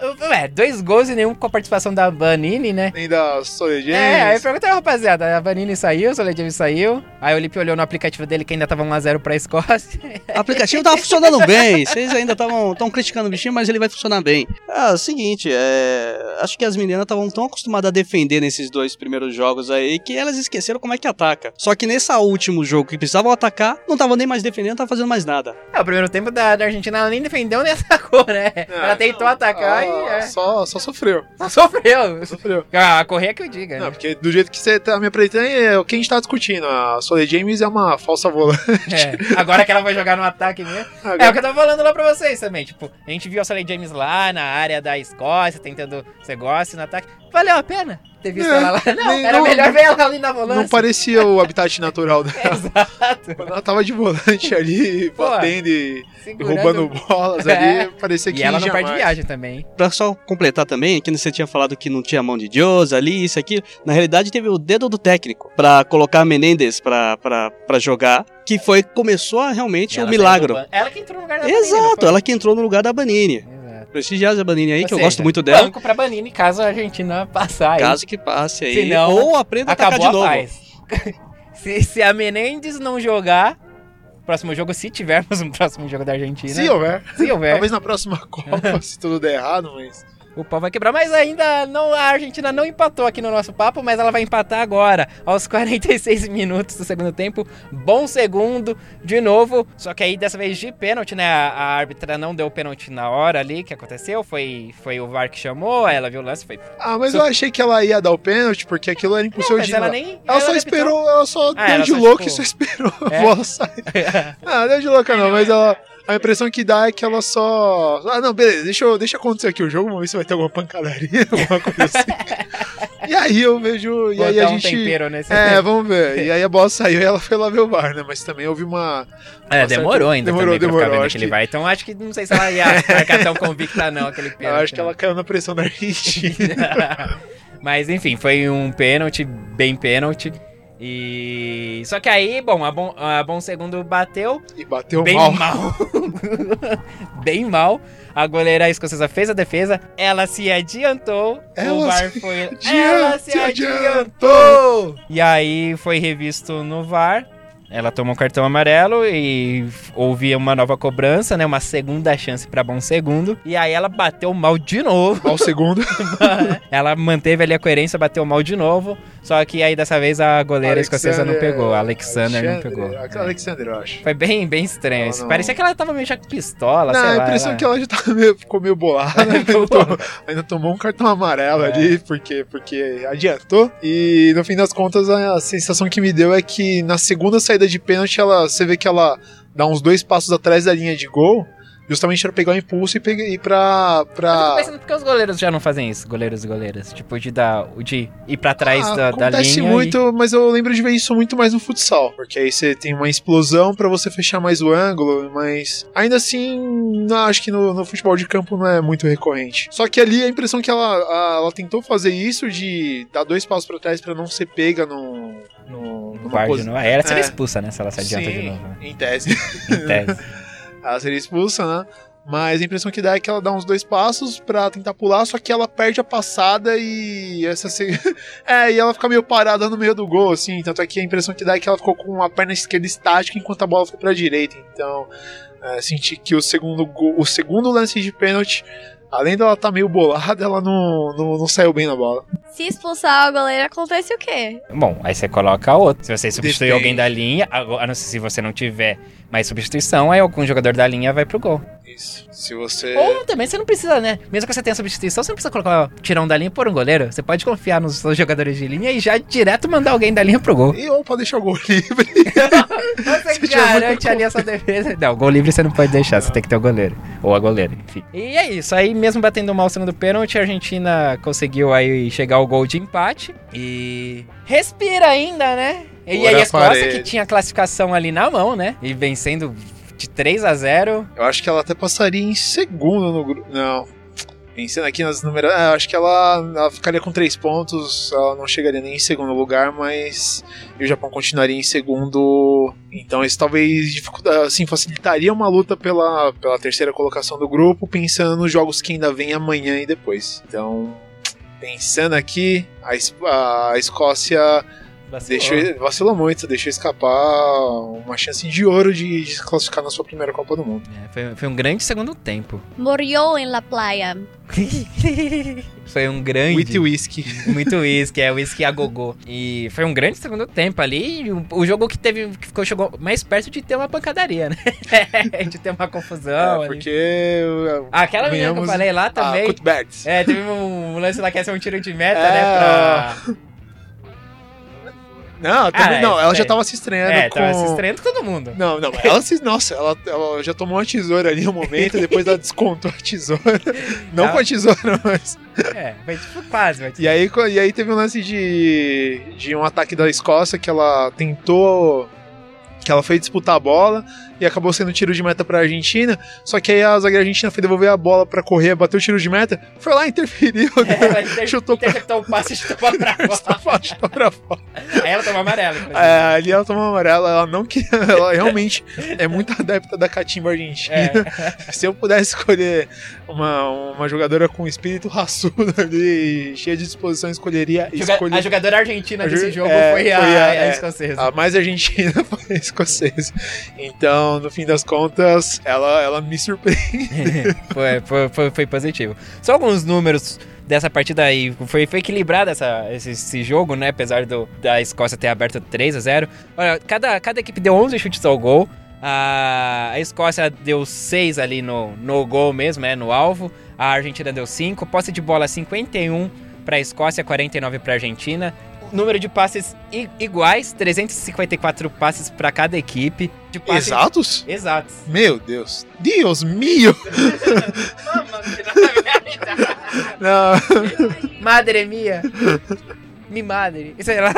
[SPEAKER 2] Eu- É, dois gols e nenhum com a participação da Vanini, né?
[SPEAKER 3] Nem da Soledad.
[SPEAKER 2] É, aí perguntei, rapaziada, a Vanini saiu, Soledade saiu. Aí o Lipe olhou no aplicativo dele que ainda tava 1x0 pra Escócia.
[SPEAKER 5] O aplicativo tava funcionando bem. Vocês ainda estavam criticando o bichinho, mas ele vai funcionar bem. Ah, é o seguinte, é... acho que as meninas estavam tão acostumadas a defender nesses dois primeiros jogos aí que elas esqueceram como é que ataca. Só que nesse último jogo que precisavam atacar, não estavam nem mais defendendo, não estavam fazendo mais nada.
[SPEAKER 2] É, o primeiro tempo da, da Argentina ela nem defendeu nem atacou, né? ela tentou atacar
[SPEAKER 3] Ah,
[SPEAKER 2] é,
[SPEAKER 3] só, só sofreu.
[SPEAKER 2] sofreu.
[SPEAKER 3] Sofreu.
[SPEAKER 2] A correr é que eu diga,
[SPEAKER 3] Não,
[SPEAKER 2] né?
[SPEAKER 3] porque do jeito que você tá me apresentando é o que a gente tá discutindo. A Soledad James é uma falsa volante.
[SPEAKER 2] É, agora que ela vai jogar no ataque mesmo. É o
[SPEAKER 3] Agora-
[SPEAKER 2] que eu tava falando lá pra vocês também. Tipo, a gente viu a Sally James lá na área da Escócia, tentando ser goste no ataque. Valeu a pena ter visto
[SPEAKER 3] É,
[SPEAKER 2] ela lá. Não,
[SPEAKER 3] nem-
[SPEAKER 2] era
[SPEAKER 3] não-
[SPEAKER 2] melhor ver ela ali na volância.
[SPEAKER 3] Não parecia o habitat natural dela.
[SPEAKER 2] Exato.
[SPEAKER 3] Quando ela tava de volante ali,
[SPEAKER 2] Pô,
[SPEAKER 3] batendo e, roubando bolas
[SPEAKER 2] É.
[SPEAKER 3] ali, parecia que
[SPEAKER 2] E ela não
[SPEAKER 3] jamais.
[SPEAKER 2] perde viagem também.
[SPEAKER 5] Pra só completar também, que você tinha falado que não tinha mão de Deus ali, isso aqui. Na realidade, teve o dedo do técnico pra colocar a Menendez pra, pra, pra jogar, que foi começou a realmente o
[SPEAKER 2] ela
[SPEAKER 5] milagre.
[SPEAKER 2] Ela que entrou no lugar da Banini,
[SPEAKER 5] Exato,
[SPEAKER 2] foi?
[SPEAKER 5] ela que entrou no lugar da Banini. Prestigiar a Banini aí,
[SPEAKER 2] Ou
[SPEAKER 5] que eu
[SPEAKER 2] seja,
[SPEAKER 5] gosto muito dela.
[SPEAKER 2] Banco pra Banini, caso a Argentina passar aí.
[SPEAKER 5] Caso que passe aí.
[SPEAKER 2] Se não,
[SPEAKER 5] ou aprenda a atacar
[SPEAKER 2] Acabou
[SPEAKER 5] de novo.
[SPEAKER 2] se, se a Menendez não jogar, próximo jogo, se tivermos um próximo jogo da Argentina.
[SPEAKER 3] Se houver.
[SPEAKER 2] se houver.
[SPEAKER 3] Talvez na próxima Copa, se tudo der errado, mas.
[SPEAKER 2] O pau vai quebrar, mas ainda não a Argentina não empatou aqui no nosso papo, mas ela vai empatar agora, aos 46 minutos do segundo tempo. Bom segundo, de novo, só que aí dessa vez de pênalti, né? A, a árbitra não deu pênalti na hora ali que aconteceu, foi, foi o VAR que chamou, aí ela viu o lance, foi.
[SPEAKER 3] Ah, mas eu achei que ela ia dar o pênalti, porque aquilo era impossível de.
[SPEAKER 2] ela
[SPEAKER 3] Ela,
[SPEAKER 2] nem.
[SPEAKER 3] ela só
[SPEAKER 2] não
[SPEAKER 3] esperou, ela só
[SPEAKER 2] Ah,
[SPEAKER 3] deu
[SPEAKER 2] ela
[SPEAKER 3] de
[SPEAKER 2] só,
[SPEAKER 3] louca
[SPEAKER 2] tipo,
[SPEAKER 3] e só esperou
[SPEAKER 2] É.
[SPEAKER 3] a bola sair. Ah, deu de louca não, mas ela. A impressão que dá é que ela só. Ah, não, beleza, deixa, eu, deixa acontecer aqui o jogo, vamos ver se vai ter alguma pancadaria, alguma coisa assim. e aí eu vejo. E aí a
[SPEAKER 2] um
[SPEAKER 3] gente.
[SPEAKER 2] tempero nesse.
[SPEAKER 3] É, vamos ver. E aí a bola saiu e ela foi lá ver o VAR, né? Mas também houve uma.
[SPEAKER 2] É,
[SPEAKER 3] Uma
[SPEAKER 2] demorou
[SPEAKER 3] certa-
[SPEAKER 2] ainda
[SPEAKER 3] demorou, demorou,
[SPEAKER 2] ficar
[SPEAKER 3] acho que-
[SPEAKER 2] VAR. Então acho que não sei se ela ia marcar tão convicta não, aquele
[SPEAKER 3] Eu
[SPEAKER 2] pênalti.
[SPEAKER 3] acho que ela caiu na pressão da Argentina.
[SPEAKER 2] Mas enfim, foi um pênalti, bem pênalti. E. Só que aí, bom, a Bom, a bom Segundo bateu
[SPEAKER 3] e bateu
[SPEAKER 2] bem
[SPEAKER 3] mal.
[SPEAKER 2] mal. bem mal. A goleira escocesa fez a defesa, ela se adiantou. o
[SPEAKER 3] Ela
[SPEAKER 2] VAR
[SPEAKER 3] se
[SPEAKER 2] foi.
[SPEAKER 3] adianta-
[SPEAKER 2] ela se
[SPEAKER 3] se
[SPEAKER 2] adiantou! E aí foi revisto no VAR. Ela tomou um cartão amarelo e houve uma nova cobrança, né? Uma segunda chance pra bom segundo. E aí ela bateu mal de novo.
[SPEAKER 3] Ao segundo.
[SPEAKER 2] ela manteve ali a coerência, bateu mal de novo. Só que aí dessa vez a goleira escocesa não pegou. A Alexander não pegou.
[SPEAKER 3] Alexander, eu acho.
[SPEAKER 2] Foi bem, bem estranho.
[SPEAKER 3] Não-
[SPEAKER 2] Parecia que ela tava meio já com pistola,
[SPEAKER 3] Não,
[SPEAKER 2] sei
[SPEAKER 3] a
[SPEAKER 2] lá.
[SPEAKER 3] impressão
[SPEAKER 2] ela-
[SPEAKER 3] é que ela já tava meio, ficou meio bolada, né? ainda, tomou, ainda tomou um cartão amarelo
[SPEAKER 2] É.
[SPEAKER 3] ali, porque, porque adiantou. E no fim das contas, a, a sensação que me deu é que na segunda saída de pênalti, ela, você vê que ela dá uns dois passos atrás da linha de gol, justamente pra pegar o impulso e, pegar, ir pra.
[SPEAKER 2] Eu fico
[SPEAKER 3] pra...
[SPEAKER 2] pensando porque os goleiros já não fazem isso, goleiros e goleiras. Tipo, de, dar, de ir pra trás
[SPEAKER 3] Ah,
[SPEAKER 2] da, da
[SPEAKER 3] acontece
[SPEAKER 2] linha.
[SPEAKER 3] muito, mas eu lembro de ver isso muito mais no futsal, porque aí você tem uma explosão pra você fechar mais o ângulo, mas ainda assim, não, acho que no, no futebol de campo não é muito recorrente. Só que ali a impressão que ela, a- ela tentou fazer isso de dar dois passos pra trás pra não ser pega no, no,
[SPEAKER 2] E de
[SPEAKER 3] posi-
[SPEAKER 2] novo. Aí ela seria
[SPEAKER 3] É.
[SPEAKER 2] expulsa, né? Se ela se adianta de
[SPEAKER 3] Sim,
[SPEAKER 2] novo.
[SPEAKER 3] Em tese.
[SPEAKER 2] Em tese.
[SPEAKER 3] Ela seria expulsa, né? Mas a impressão que dá é que ela dá uns dois passos pra tentar pular, só que ela perde a passada e essa é, e ela fica meio parada no meio do gol, assim, tanto é que a impressão que dá é que ela ficou com a perna esquerda estática enquanto a bola foi pra direita. Então, é, senti que o segundo gol, o segundo lance de pênalti, além dela estar meio bolada, ela não, não, não saiu bem na bola.
[SPEAKER 4] Se expulsar a goleira, acontece o quê?
[SPEAKER 2] Bom, aí você coloca outro. Se você substituir
[SPEAKER 3] Depende.
[SPEAKER 2] alguém da linha, a a não ser se você não tiver mais substituição, aí algum jogador da linha vai pro gol.
[SPEAKER 3] Isso. Se você.
[SPEAKER 2] Ou também você não precisa, né? Mesmo que você tenha substituição, você não precisa colocar tirar um da linha e pôr um goleiro. Você pode confiar nos seus jogadores de linha e já direto mandar alguém da linha pro gol.
[SPEAKER 3] E ou pode deixar o gol livre.
[SPEAKER 2] Você garante ali a sua defesa. Não, gol livre você não pode deixar, você tem que ter o goleiro. Ou a goleira, enfim. E é isso, aí mesmo batendo mal o segundo pênalti, a Argentina conseguiu aí chegar ao gol de empate. E respira ainda, né? E aí a Escócia que tinha a classificação ali na mão, né? E vencendo de 3 a 0
[SPEAKER 3] Eu acho que ela até passaria em segundo no grupo. Não. Pensando aqui nas números, é, acho que ela, ela ficaria com três pontos, ela não chegaria nem em segundo lugar, mas e o Japão continuaria em segundo. Então isso talvez assim, facilitaria uma luta pela, pela terceira colocação do grupo, pensando nos jogos que ainda vem amanhã e depois. Então, pensando aqui, a, a Escócia
[SPEAKER 2] Vacilou.
[SPEAKER 3] deixou, vacilou muito, deixou escapar uma chance de ouro de, de se classificar na sua primeira Copa do Mundo.
[SPEAKER 2] É, foi, foi um grande segundo tempo.
[SPEAKER 4] Morió em La Playa.
[SPEAKER 2] foi um grande.
[SPEAKER 3] Wheat Whisky.
[SPEAKER 2] Muito uísque, é uísque a gogô. E foi um grande segundo tempo ali. o, o jogo que teve. que ficou, chegou mais perto de ter uma pancadaria, né? de ter uma confusão.
[SPEAKER 3] É,
[SPEAKER 2] ali.
[SPEAKER 3] porque.
[SPEAKER 2] Ah, Aquela menina que eu falei lá também. É, teve um lance lá que ia ser um tiro de meta,
[SPEAKER 3] É.
[SPEAKER 2] né? Pra.
[SPEAKER 3] Não, também
[SPEAKER 2] Ah,
[SPEAKER 3] não,
[SPEAKER 2] é,
[SPEAKER 3] ela já tava se estranhando
[SPEAKER 2] É,
[SPEAKER 3] com.
[SPEAKER 2] tava se estranhando com todo mundo.
[SPEAKER 3] Não, não, ela se. Nossa, ela, ela já tomou uma tesoura ali no momento, depois ela descontou a tesoura. Não com a tesoura, mas.
[SPEAKER 2] É, foi tipo quase, vai
[SPEAKER 3] E aí, e aí teve um lance de, de um ataque da Escócia que ela tentou. Que ela foi disputar a bola e acabou sendo tiro de meta pra Argentina. Só que aí a zagueira argentina foi devolver a bola pra correr, bateu o tiro de meta, foi lá, interferiu,
[SPEAKER 2] É, inter-
[SPEAKER 3] chutou pra
[SPEAKER 2] o passe e chutou pra fora.
[SPEAKER 3] chutou pra fora.
[SPEAKER 2] Aí ela tomou amarelo, inclusive.
[SPEAKER 3] É, ali ela tomou amarelo, ela não queria. Ela realmente é muito adepta da catimba argentina.
[SPEAKER 2] É.
[SPEAKER 3] Se eu pudesse escolher uma, uma jogadora com espírito raçudo ali, cheia de disposição, escolheria.
[SPEAKER 2] Joga-
[SPEAKER 3] escolher-
[SPEAKER 2] A jogadora argentina
[SPEAKER 3] A
[SPEAKER 2] desse
[SPEAKER 3] jo-
[SPEAKER 2] jogo
[SPEAKER 3] é,
[SPEAKER 2] foi a,
[SPEAKER 3] foi a-
[SPEAKER 2] a
[SPEAKER 3] é.
[SPEAKER 2] escocesa.
[SPEAKER 3] A mais argentina foi a escocesa. Então, no fim das contas, ela, ela me surpreende.
[SPEAKER 2] foi, foi, foi, foi positivo. Só alguns números dessa partida aí. Foi, foi equilibrado essa, esse, esse jogo, né? Apesar do, da Escócia ter aberto 3 a 0 Olha, cada, cada equipe deu 11 chutes ao gol. A, a Escócia deu 6 ali no, no gol mesmo, é, no alvo. A Argentina deu 5. Posse de bola 51 para a Escócia, 49 para a Argentina. Número de passes iguais, 354 passes para cada equipe. De passes-
[SPEAKER 3] Exatos?
[SPEAKER 2] Exatos.
[SPEAKER 3] Meu Deus. Deus mio! Não.
[SPEAKER 2] Madre mia. Mi madre. Sei lá.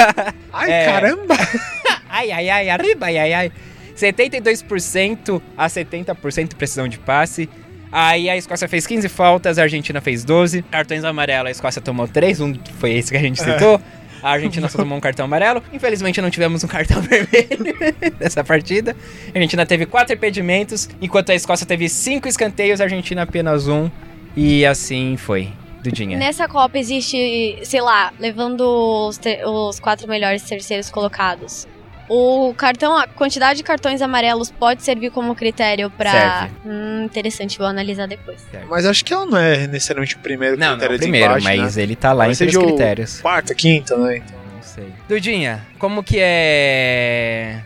[SPEAKER 3] Ai,
[SPEAKER 2] É.
[SPEAKER 3] caramba!
[SPEAKER 2] Ai, ai, ai, arriba, ai, ai, ai. 72% a 70% de precisão de passe. Aí a Escócia fez 15 faltas, a Argentina fez 12. Cartões amarelos, a Escócia tomou 3, um foi esse que a gente citou. A Argentina só tomou um cartão amarelo. Infelizmente não tivemos um cartão vermelho nessa partida. A Argentina teve 4 impedimentos, enquanto a Escócia teve 5 escanteios, a Argentina apenas um. E assim foi. Dudinha.
[SPEAKER 4] Nessa Copa existe, sei lá, levando os, os quatro melhores terceiros colocados. O cartão, a quantidade de cartões amarelos pode servir como critério pra.
[SPEAKER 2] Serve.
[SPEAKER 4] Hum, interessante, vou analisar depois.
[SPEAKER 3] Mas acho que ela não é necessariamente o primeiro
[SPEAKER 2] Não, não,
[SPEAKER 3] critério
[SPEAKER 2] o
[SPEAKER 3] de
[SPEAKER 2] primeiro,
[SPEAKER 3] empate,
[SPEAKER 2] mas
[SPEAKER 3] né?
[SPEAKER 2] ele tá lá entre os critérios.
[SPEAKER 3] Quarta, quinta, né? Então,
[SPEAKER 2] Não sei. Dudinha, como que é.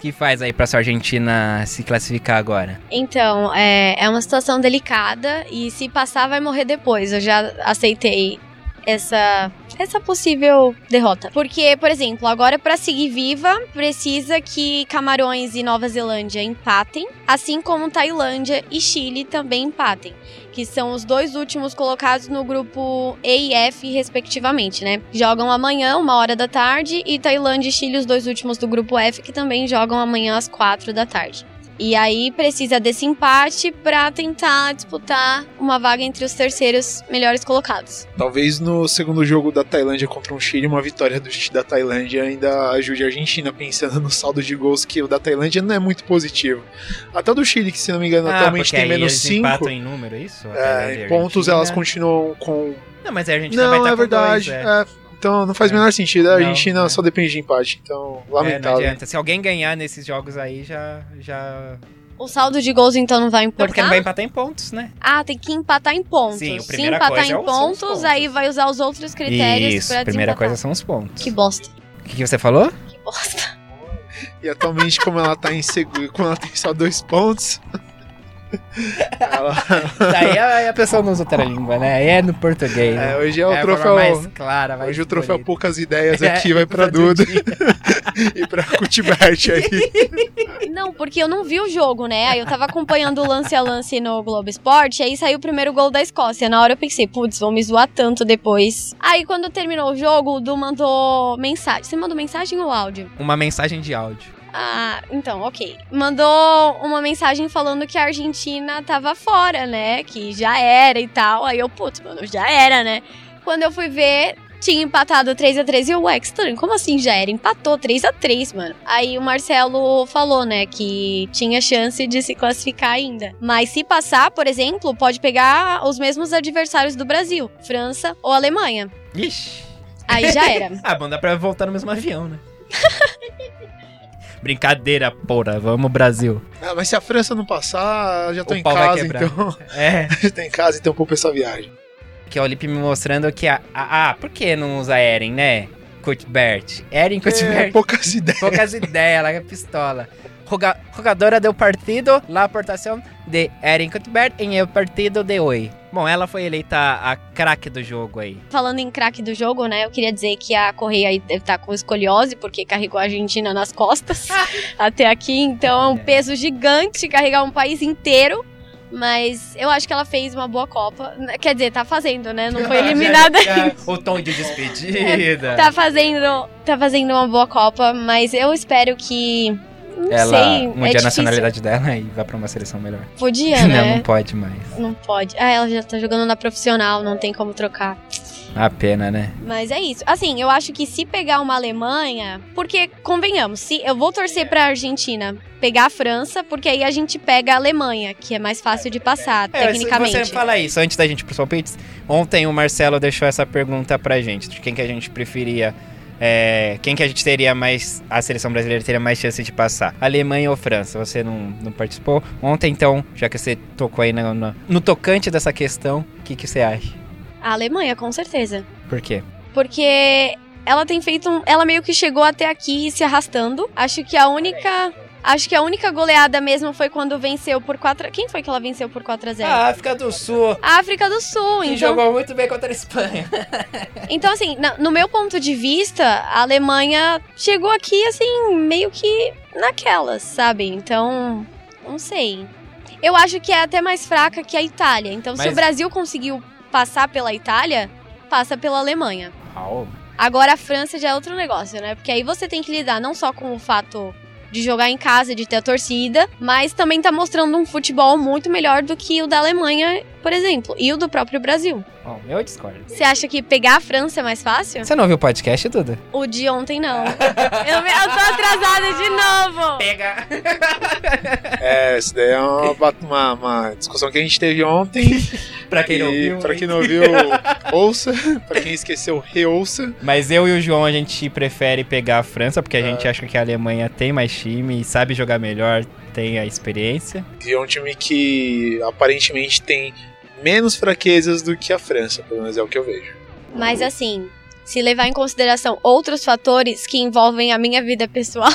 [SPEAKER 2] que faz aí pra sua Argentina se classificar agora?
[SPEAKER 4] Então, é, é uma situação delicada e se passar vai morrer depois. Eu já aceitei essa essa possível derrota. Porque, por exemplo, agora pra seguir viva, precisa que Camarões e Nova Zelândia empatem, assim como Tailândia e Chile também empatem, que são os dois últimos colocados no grupo E e F, respectivamente, né? Jogam amanhã, uma hora da tarde, e Tailândia e Chile, os dois últimos do grupo F, que também jogam amanhã às quatro da tarde. E aí precisa desse empate pra tentar disputar uma vaga entre os terceiros melhores colocados.
[SPEAKER 3] talvez no segundo jogo da Tailândia contra o Chile, uma vitória do, da Tailândia ainda ajude a Argentina, pensando no saldo de gols que o da Tailândia não é muito positivo. Até o do Chile, que se não me engano, atualmente
[SPEAKER 2] porque
[SPEAKER 3] tem
[SPEAKER 2] aí
[SPEAKER 3] menos
[SPEAKER 2] eles
[SPEAKER 3] 5.
[SPEAKER 2] empatam em número, é isso?
[SPEAKER 3] É, em pontos elas continuam com.
[SPEAKER 2] Não, mas a Argentina vai
[SPEAKER 3] Não,
[SPEAKER 2] estar
[SPEAKER 3] é verdade.
[SPEAKER 2] Dois, é.
[SPEAKER 3] É. Então não faz o
[SPEAKER 2] É.
[SPEAKER 3] menor sentido. A
[SPEAKER 2] Não,
[SPEAKER 3] Argentina
[SPEAKER 2] é.
[SPEAKER 3] só depende de empate. Então,
[SPEAKER 2] É, não
[SPEAKER 3] lamentável.
[SPEAKER 2] adianta. Se alguém ganhar nesses jogos aí, já. já...
[SPEAKER 4] O saldo de gols então não vai
[SPEAKER 2] Não, porque
[SPEAKER 4] importar?
[SPEAKER 2] não vai empatar em pontos, né?
[SPEAKER 4] Ah, tem que empatar em pontos.
[SPEAKER 2] Sim, a
[SPEAKER 4] Se
[SPEAKER 2] primeira
[SPEAKER 4] empatar
[SPEAKER 2] coisa
[SPEAKER 4] em
[SPEAKER 2] é o- são os
[SPEAKER 4] pontos,
[SPEAKER 2] pontos.
[SPEAKER 4] aí vai usar os outros critérios
[SPEAKER 2] Isso,
[SPEAKER 4] pra
[SPEAKER 2] a primeira coisa são os pontos.
[SPEAKER 4] Que bosta.
[SPEAKER 2] O que, que você falou?
[SPEAKER 4] Que bosta.
[SPEAKER 3] E atualmente, como ela tá insegura, como ela tem só dois pontos. Ela-
[SPEAKER 2] Daí a, a pessoa não usa outra língua, né? Aí é no português.
[SPEAKER 3] é,
[SPEAKER 2] né?
[SPEAKER 3] hoje é o
[SPEAKER 2] forma
[SPEAKER 3] troféu.
[SPEAKER 2] mais clara, mais
[SPEAKER 3] Hoje o troféu
[SPEAKER 2] bonita.
[SPEAKER 3] poucas ideias
[SPEAKER 2] É,
[SPEAKER 3] aqui vai pra Duda e pra Cutibert aí.
[SPEAKER 4] Não, porque eu não vi o jogo, né? Aí eu tava acompanhando o lance a lance no Globo Esporte, aí saiu o primeiro gol da Escócia. Na hora eu pensei, putz, vão me zoar tanto depois. Aí quando terminou o jogo, o Du mandou mensagem. Você mandou mensagem ou áudio?
[SPEAKER 2] Uma mensagem de áudio.
[SPEAKER 4] Ah, então, ok. Mandou uma mensagem falando que a Argentina tava fora, né? Que já era e tal. Aí eu, putz, mano, já era, né? Quando eu fui ver, tinha empatado 3 a 3 e eu, ué, que estranho, como assim já era? Empatou 3 a 3 mano. Aí o Marcelo falou, né, que tinha chance de se classificar ainda. Mas se passar, por exemplo, pode pegar os mesmos adversários do Brasil, França ou Alemanha.
[SPEAKER 2] Ixi.
[SPEAKER 4] Aí já era.
[SPEAKER 2] Ah, bom, dá pra voltar no mesmo avião, né? Brincadeira, porra. Vamos, Brasil.
[SPEAKER 3] Ah, mas se a França não passar, já tô
[SPEAKER 2] O
[SPEAKER 3] em casa, então.
[SPEAKER 2] É.
[SPEAKER 3] já tô em casa, então compensa a viagem.
[SPEAKER 2] Que é o Lipe me mostrando que a. Ah, por que não usa Eren, né? Cuthbert. Eren
[SPEAKER 3] É,
[SPEAKER 2] Cuthbert.
[SPEAKER 3] poucas ideias.
[SPEAKER 2] Poucas ideias, ela é pistola. Joga- Jogadora do partido, la aportação de Eren Cuthbert em el partido de hoje. Bom, ela foi eleita a craque do jogo aí.
[SPEAKER 4] Falando em craque do jogo, né? Eu queria dizer que a Correia aí deve estar com escoliose, porque carregou a Argentina nas costas até aqui. Então é um peso gigante carregar um país inteiro. Mas eu acho que ela fez uma boa Copa. Quer dizer, tá fazendo, né? Não foi eliminada ainda.
[SPEAKER 2] o tom de despedida.
[SPEAKER 4] Tá fazendo, tá fazendo uma boa Copa, mas eu espero que. Não
[SPEAKER 2] ela
[SPEAKER 4] sei.
[SPEAKER 2] mude
[SPEAKER 4] é
[SPEAKER 2] a
[SPEAKER 4] difícil.
[SPEAKER 2] nacionalidade dela e vá pra uma seleção melhor.
[SPEAKER 4] Podia,
[SPEAKER 2] não,
[SPEAKER 4] né?
[SPEAKER 2] não pode mais.
[SPEAKER 4] Não pode. Ah, ela já tá jogando na profissional, não tem como trocar.
[SPEAKER 2] A pena, né?
[SPEAKER 4] Mas é isso. Assim, eu acho que se pegar uma Alemanha, porque convenhamos, se eu vou torcer pra Argentina pegar a França, porque aí a gente pega a Alemanha, que é mais fácil de passar,
[SPEAKER 2] É,
[SPEAKER 4] tecnicamente.
[SPEAKER 2] Você fala isso antes da gente ir pros palpites. Ontem o Marcelo deixou essa pergunta pra gente, de quem que a gente preferia. É, quem que a gente teria mais. A seleção brasileira teria mais chance de passar? Alemanha ou França? Você não, não participou? Ontem, então, já que você tocou aí no, no, no tocante dessa questão, o que, que você acha?
[SPEAKER 4] A Alemanha, com certeza.
[SPEAKER 2] Por quê?
[SPEAKER 4] Porque ela tem feito um, ela meio que chegou até aqui se arrastando. Acho que a única Acho que a única goleada mesmo foi quando venceu por 4 Quem foi que ela venceu por 4 a 0?
[SPEAKER 2] A África do Sul.
[SPEAKER 4] A África do Sul,
[SPEAKER 2] Que
[SPEAKER 4] então.
[SPEAKER 2] jogou muito bem contra a Espanha.
[SPEAKER 4] Então, assim, no meu ponto de vista, a Alemanha chegou aqui, assim, meio que naquelas, sabe? Então, não sei. Eu acho que é até mais fraca que a Itália. Então, se
[SPEAKER 2] Mas-
[SPEAKER 4] o Brasil conseguiu passar pela Itália, passa pela Alemanha.
[SPEAKER 2] Au.
[SPEAKER 4] Agora, a França já é outro negócio, né? Porque aí você tem que lidar não só com o fato de jogar em casa, de ter a torcida, mas também tá mostrando um futebol muito melhor do que o da Alemanha, por exemplo, e o do próprio Brasil.
[SPEAKER 2] Bom, eu discordo.
[SPEAKER 4] Você acha que pegar a França é mais fácil?
[SPEAKER 2] Você não ouviu o podcast, Duda?
[SPEAKER 4] O de ontem não. eu, me- eu tô atrasada de novo.
[SPEAKER 2] Pega.
[SPEAKER 3] É, isso daí é uma, uma, uma discussão que a gente teve ontem.
[SPEAKER 2] pra quem não ouviu.
[SPEAKER 3] pra quem não ouviu, ouça. Pra quem esqueceu, reouça.
[SPEAKER 2] Mas eu e o João, a gente prefere pegar a França, porque a
[SPEAKER 3] Ah.
[SPEAKER 2] gente acha que a Alemanha tem mais time, sabe jogar melhor, tem a experiência.
[SPEAKER 3] E é um time que aparentemente tem menos fraquezas do que a França, pelo menos é o que eu vejo.
[SPEAKER 4] Mas assim, se levar em consideração outros fatores que envolvem a minha vida pessoal,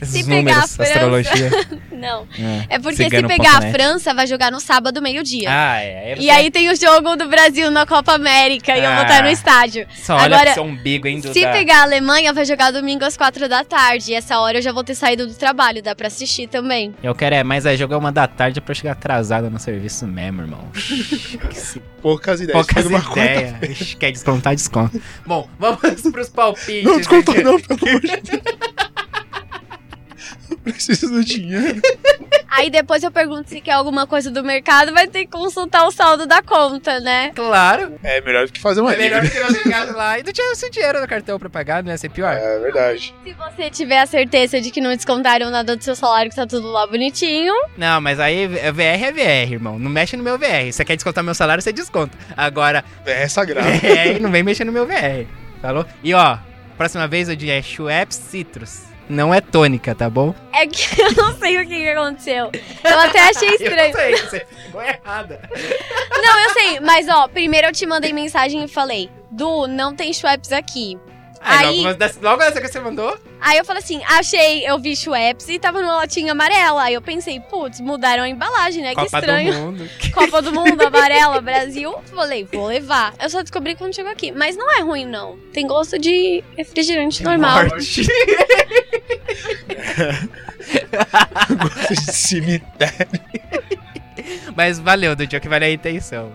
[SPEAKER 2] Esses
[SPEAKER 4] pegar a
[SPEAKER 2] números,
[SPEAKER 4] França-
[SPEAKER 2] astrologia.
[SPEAKER 4] não.
[SPEAKER 2] É.
[SPEAKER 4] É porque se pegar a. França, vai jogar no sábado, meio-dia.
[SPEAKER 2] Ah, é.
[SPEAKER 4] E aí tem o jogo do Brasil na Copa América e eu vou estar no
[SPEAKER 2] Ah.
[SPEAKER 4] estádio.
[SPEAKER 2] Só olha
[SPEAKER 4] agora,
[SPEAKER 2] seu umbigo, hein, Duda?
[SPEAKER 4] Se pegar a Alemanha, vai jogar domingo às quatro da tarde. E essa hora eu já vou ter saído do trabalho, dá pra assistir também.
[SPEAKER 2] Eu quero é, mas é jogar uma da tarde pra eu chegar atrasado no serviço mesmo, irmão.
[SPEAKER 3] Poucas ideias.
[SPEAKER 2] Poucas ideias. Ixi, Quer descontar, desconta. Bom, vamos pros palpites.
[SPEAKER 3] Não descontou
[SPEAKER 2] gente.
[SPEAKER 3] não, pelo amor de Deus. Preciso do dinheiro.
[SPEAKER 4] Aí depois eu pergunto se quer alguma coisa do mercado, vai ter que consultar o saldo da conta, né?
[SPEAKER 2] Claro.
[SPEAKER 3] É melhor do que fazer uma
[SPEAKER 2] É melhor do que você chegar lá e não tinha o seu dinheiro no cartão pra pagar, não ia ser pior.
[SPEAKER 3] É verdade.
[SPEAKER 4] Se você tiver a certeza de que não descontaram nada do seu salário, que tá tudo lá bonitinho.
[SPEAKER 2] Não, mas aí é VR é VR, irmão. Não mexe no meu VR. Você quer descontar meu salário, você desconta. Agora,
[SPEAKER 3] É sagrado.
[SPEAKER 2] VR não vem mexer no meu VR. Falou? E ó, próxima vez o dia é Schweppes Citrus. Não é tônica, tá bom?
[SPEAKER 4] É que eu não sei o que, que aconteceu. Eu até achei estranho.
[SPEAKER 2] Eu sei, você ficou errada.
[SPEAKER 4] Não, eu sei, mas ó, primeiro eu te mandei mensagem e falei: Du, não tem Schweppes aqui.
[SPEAKER 2] Aí,
[SPEAKER 4] Aí-
[SPEAKER 2] logo, logo essa que você mandou,
[SPEAKER 4] Aí eu falei assim: achei, eu vi Schweppes e tava numa latinha amarela. Aí eu pensei: putz, mudaram a embalagem, né? que
[SPEAKER 2] Copa
[SPEAKER 4] estranho.
[SPEAKER 2] do Mundo.
[SPEAKER 4] Copa do Mundo, amarela, Brasil. Falei, vou levar. Eu só descobri quando chegou aqui. Mas não é ruim, não. Tem gosto de refrigerante normal.
[SPEAKER 2] Morte.
[SPEAKER 3] Gosto de cemitério.
[SPEAKER 2] Mas valeu, do dia que vale a intenção.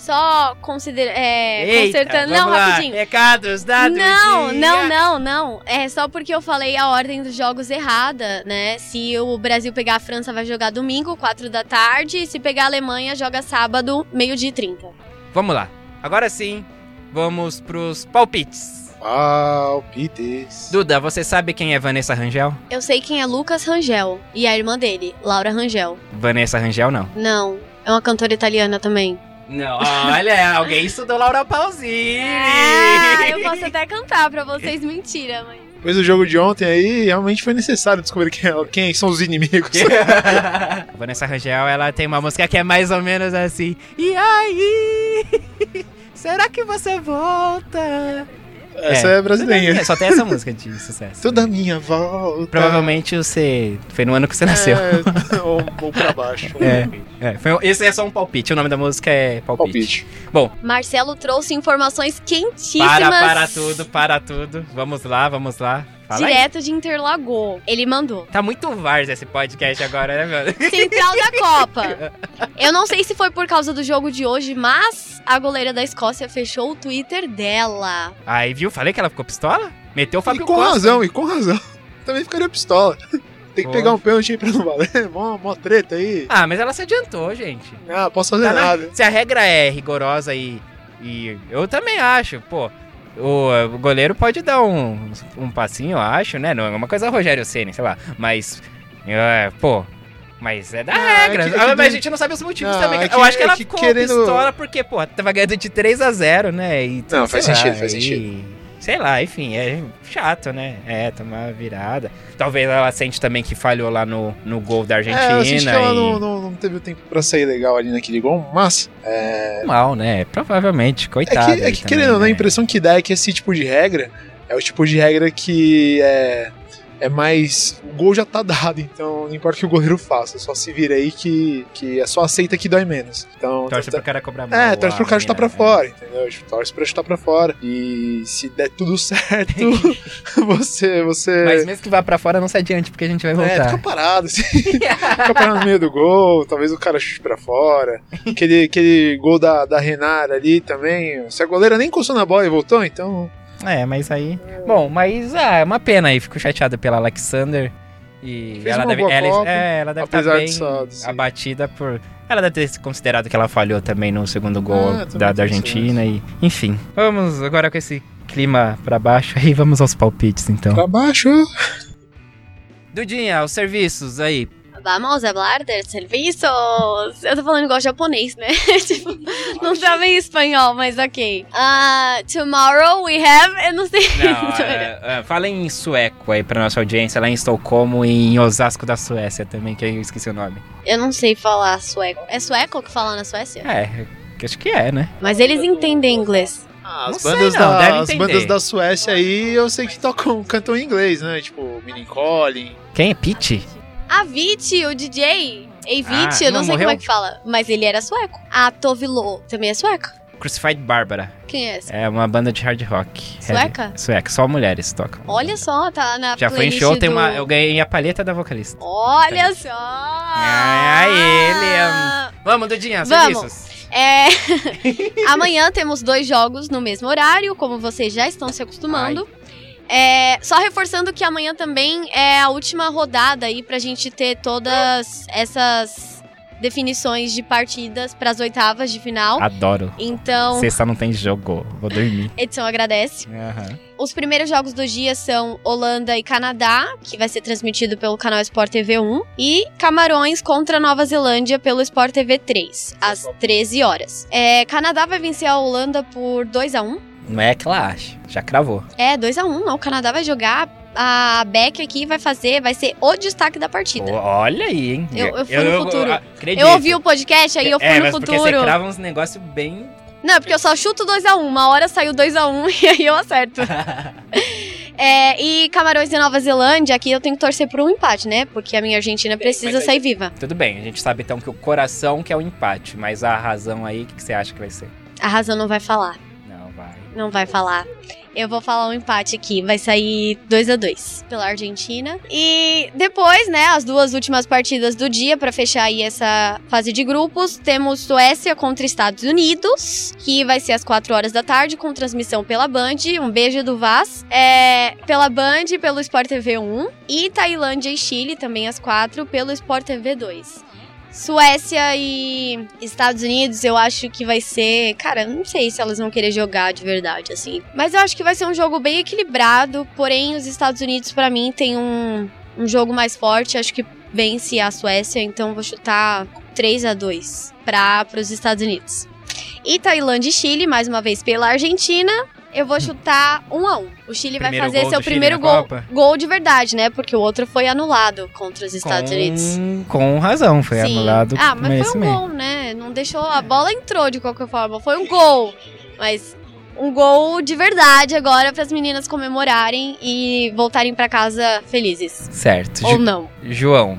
[SPEAKER 4] Só considera é,
[SPEAKER 2] Eita,
[SPEAKER 4] consertando.
[SPEAKER 2] vamos
[SPEAKER 4] Não,
[SPEAKER 2] lá.
[SPEAKER 4] rapidinho.
[SPEAKER 2] Recados dados.
[SPEAKER 4] Não,
[SPEAKER 2] dia.
[SPEAKER 4] não, não, não. É só porque eu falei a ordem dos jogos errada, né? Se o Brasil pegar a França, vai jogar domingo, 4 da tarde. Se pegar a Alemanha, joga sábado, meio-dia e 30.
[SPEAKER 2] Vamos lá. Agora sim, vamos pros palpites.
[SPEAKER 3] Palpites.
[SPEAKER 2] Duda, você sabe quem é Vanessa Rangel?
[SPEAKER 4] Eu sei quem é Lucas Rangel e a irmã dele, Laura Rangel.
[SPEAKER 2] Vanessa Rangel, não.
[SPEAKER 4] Não, é uma cantora italiana também.
[SPEAKER 2] Não, olha, alguém estudou Laura Pausini.
[SPEAKER 4] Ah, eu posso até cantar pra vocês, mentira, mas.
[SPEAKER 3] Depois do jogo de ontem aí, realmente foi necessário descobrir quem, é- quem são os inimigos.
[SPEAKER 2] Vanessa Rangel, ela tem uma música que é mais ou menos assim. E aí? Será que você volta?
[SPEAKER 3] Essa é, brasileira.
[SPEAKER 2] É, só tem essa música de sucesso.
[SPEAKER 3] Toda minha volta.
[SPEAKER 2] Provavelmente você. Foi no ano que você nasceu.
[SPEAKER 3] É, ou, ou pra baixo.
[SPEAKER 2] É, é, foi- esse é só um palpite. O nome da música é Palpite.
[SPEAKER 3] Palpite.
[SPEAKER 4] Marcelo trouxe informações quentíssimas.
[SPEAKER 2] Para, para tudo, para tudo. Vamos lá, vamos lá. Fala aí.
[SPEAKER 4] Direto de Interlagô. Ele mandou.
[SPEAKER 2] Tá muito Vars esse podcast agora, né, meu?
[SPEAKER 4] Central da Copa. Eu não sei se foi por causa do jogo de hoje, mas a goleira da Escócia fechou o Twitter dela.
[SPEAKER 2] Aí, viu? Falei que ela ficou pistola? Meteu o
[SPEAKER 3] E
[SPEAKER 2] Fábio
[SPEAKER 3] com
[SPEAKER 2] Costa.
[SPEAKER 3] razão, e com razão. Também ficaria pistola. Tem que
[SPEAKER 2] Pô.
[SPEAKER 3] pegar um pênalti aí pra não valer. Mó, mó treta aí.
[SPEAKER 2] Ah, mas ela se adiantou, gente.
[SPEAKER 3] Ah, posso fazer
[SPEAKER 2] Tá na-
[SPEAKER 3] nada.
[SPEAKER 2] Se a regra é rigorosa e, e eu também acho, pô. O, goleiro pode dar um, um passinho, eu acho, né? Não é uma coisa Rogério Ceni, sei lá. Mas, é, pô. Mas é da
[SPEAKER 3] Não, é
[SPEAKER 2] regra.
[SPEAKER 3] que- é que
[SPEAKER 2] Ah, mas a gente não sabe os motivos
[SPEAKER 3] Não,
[SPEAKER 2] também.
[SPEAKER 3] é que-
[SPEAKER 2] eu acho que ela ficou
[SPEAKER 3] querendo-
[SPEAKER 2] pistola porque, pô, tava ganhando de 3 a 0 né? E,
[SPEAKER 3] Não, faz
[SPEAKER 2] lá,
[SPEAKER 3] sentido, faz
[SPEAKER 2] e-
[SPEAKER 3] sentido.
[SPEAKER 2] Sei lá, enfim, é chato, né? É, tomar virada. Talvez ela sente também que falhou lá no, no gol da Argentina.
[SPEAKER 3] É, eu senti que ela
[SPEAKER 2] e...
[SPEAKER 3] não, não, não teve o tempo pra sair legal ali naquele gol, mas
[SPEAKER 2] Mal, né? Provavelmente,
[SPEAKER 3] é
[SPEAKER 2] coitado.
[SPEAKER 3] que, é que querendo ou não, a impressão que dá é que esse tipo de regra é o tipo de regra que é, é mais. O gol já tá dado, então não importa o que o goleiro faça, só se vira aí que, que é só aceita que dói menos. Então.
[SPEAKER 2] Torce
[SPEAKER 3] tá-
[SPEAKER 2] pro cara cobrar mal.
[SPEAKER 3] É, torce pro
[SPEAKER 2] a
[SPEAKER 3] cara chutar pra
[SPEAKER 2] mina,
[SPEAKER 3] fora, entendeu? Torce pra chutar pra fora. E se der tudo certo, você. você
[SPEAKER 2] é. Mas mesmo que vá pra fora, não se adiante, porque a gente vai
[SPEAKER 3] é, fica
[SPEAKER 2] voltar.
[SPEAKER 3] parado, assim. fica parado no meio do gol, talvez o cara chute pra fora. Aquele, aquele gol da, da Renara ali também. Se a goleira nem encostou na bola e voltou, então.
[SPEAKER 2] É, mas aí. Bom, mas ah, é uma pena aí. Fico chateado pela Alexander. E
[SPEAKER 3] Fez
[SPEAKER 2] ela deve.
[SPEAKER 3] boa
[SPEAKER 2] Ela,
[SPEAKER 3] Copa,
[SPEAKER 2] é, ela deve estar
[SPEAKER 3] apesar
[SPEAKER 2] bem abatida por. Ela deve ter considerado que ela falhou também no segundo gol
[SPEAKER 3] Ah,
[SPEAKER 2] da, da Argentina. E, enfim. Vamos agora com esse clima pra baixo aí, vamos aos palpites então.
[SPEAKER 3] Pra baixo.
[SPEAKER 2] Dudinha, os serviços aí.
[SPEAKER 4] Vamos falar de serviços. Eu tô falando igual japonês, né? tipo, não tava em espanhol, mas ok. Ah, tomorrow we have. Eu não sei.
[SPEAKER 2] Não, é, é, fala em sueco aí pra nossa audiência, lá em Estocolmo e em Osasco da Suécia também, que eu esqueci o nome.
[SPEAKER 4] Eu não sei falar sueco. É sueco que fala na Suécia?
[SPEAKER 2] É, que acho que é, né?
[SPEAKER 4] Mas eles entendem inglês.
[SPEAKER 3] Ah,
[SPEAKER 2] Não
[SPEAKER 3] as
[SPEAKER 2] sei
[SPEAKER 3] bandas,
[SPEAKER 2] não,
[SPEAKER 3] da, as bandas da Suécia aí eu sei que tocam, cantam em inglês, né? Tipo, Mini Colin.
[SPEAKER 2] Quem é Pete?
[SPEAKER 4] A Viti, o DJ. Eiviti,
[SPEAKER 2] Ah,
[SPEAKER 4] eu não,
[SPEAKER 2] não
[SPEAKER 4] sei
[SPEAKER 2] morreu?
[SPEAKER 4] como é que fala. Mas ele era sueco. A Tovilo também é sueca?
[SPEAKER 2] Crucified Barbara.
[SPEAKER 4] Quem é essa?
[SPEAKER 2] É uma banda de hard rock.
[SPEAKER 4] Sueca?
[SPEAKER 2] Heavy. Sueca, só mulheres tocam.
[SPEAKER 4] Olha só, tá na
[SPEAKER 2] Já foi em show, tem
[SPEAKER 4] do-
[SPEAKER 2] uma, eu ganhei a palheta da vocalista.
[SPEAKER 4] Olha só!
[SPEAKER 2] Ah, ele, Vamos, Dudinha, serviços.
[SPEAKER 4] É... Amanhã temos dois jogos no mesmo horário, como vocês já estão se acostumando. É, só reforçando que amanhã também é a última rodada aí pra gente ter todas essas definições de partidas pras oitavas de final.
[SPEAKER 2] Adoro.
[SPEAKER 4] Então,
[SPEAKER 2] Sexta não tem jogo, vou dormir.
[SPEAKER 4] edição agradece.
[SPEAKER 2] Aham.
[SPEAKER 4] Os primeiros jogos do dia são Holanda e Canadá, que vai ser transmitido pelo canal Sport TV 1, e Camarões contra Nova Zelândia pelo Sport TV 3, às 13 horas. É, Canadá vai vencer a Holanda por 2 a 1
[SPEAKER 2] Não é que ela acha, já cravou.
[SPEAKER 4] É, 2 a 1 não. O Canadá vai jogar. A Beck aqui vai fazer, vai ser o destaque da partida.
[SPEAKER 2] Olha aí, hein?
[SPEAKER 4] Eu- eu fui no futuro.
[SPEAKER 2] acredito.
[SPEAKER 4] Eu ouvi o podcast, aí eu fui
[SPEAKER 2] é,
[SPEAKER 4] no
[SPEAKER 2] mas porque
[SPEAKER 4] futuro.
[SPEAKER 2] você crava uns negócios bem...
[SPEAKER 4] Não, é porque eu só chuto 2x1. Uma hora saiu 2x1 e aí eu acerto. É, e Camarões e Nova Zelândia, aqui eu tenho que torcer por um empate, né? Porque a minha Argentina precisa
[SPEAKER 2] aí-
[SPEAKER 4] sair viva.
[SPEAKER 2] Tudo bem, a gente sabe então que o coração que é o empate, mas a razão aí, o que, que você acha que vai ser?
[SPEAKER 4] A razão não vai falar.
[SPEAKER 2] Não, vai.
[SPEAKER 4] Falar. Eu vou falar um empate aqui. Vai sair 2 a 2 pela Argentina. E depois, né, as duas últimas partidas do dia para fechar aí essa fase de grupos, temos Suécia contra Estados Unidos, que vai ser às 4 horas da tarde com transmissão pela Band. Um beijo do Vaz. É, pela Band, pelo Sport TV 1 e Tailândia e Chile também às 4 pelo Sport TV 2. Suécia e Estados Unidos, eu acho que vai ser. Cara, não sei se elas vão querer jogar de verdade, assim. Mas eu acho que vai ser um jogo bem equilibrado. Porém, os Estados Unidos, para mim, tem um, um jogo mais forte. Acho que vence a Suécia, então vou chutar 3 a 2 para os Estados Unidos. E Tailândia e Chile, mais uma vez pela Argentina. Eu vou chutar 1 a 1 O Chile
[SPEAKER 2] Primeiro
[SPEAKER 4] vai fazer
[SPEAKER 2] gol
[SPEAKER 4] seu primeiro gol, gol de verdade, né? Porque o outro foi anulado contra os Estados Unidos.
[SPEAKER 2] com, com razão, foi
[SPEAKER 4] Sim.
[SPEAKER 2] anulado.
[SPEAKER 4] Ah, mas foi um gol, né? Não deixou. A bola entrou de qualquer forma. Foi um gol. Mas um gol de verdade agora para as meninas comemorarem e voltarem para casa felizes.
[SPEAKER 2] Certo.
[SPEAKER 4] Ou
[SPEAKER 2] Ju-
[SPEAKER 4] não.
[SPEAKER 2] João,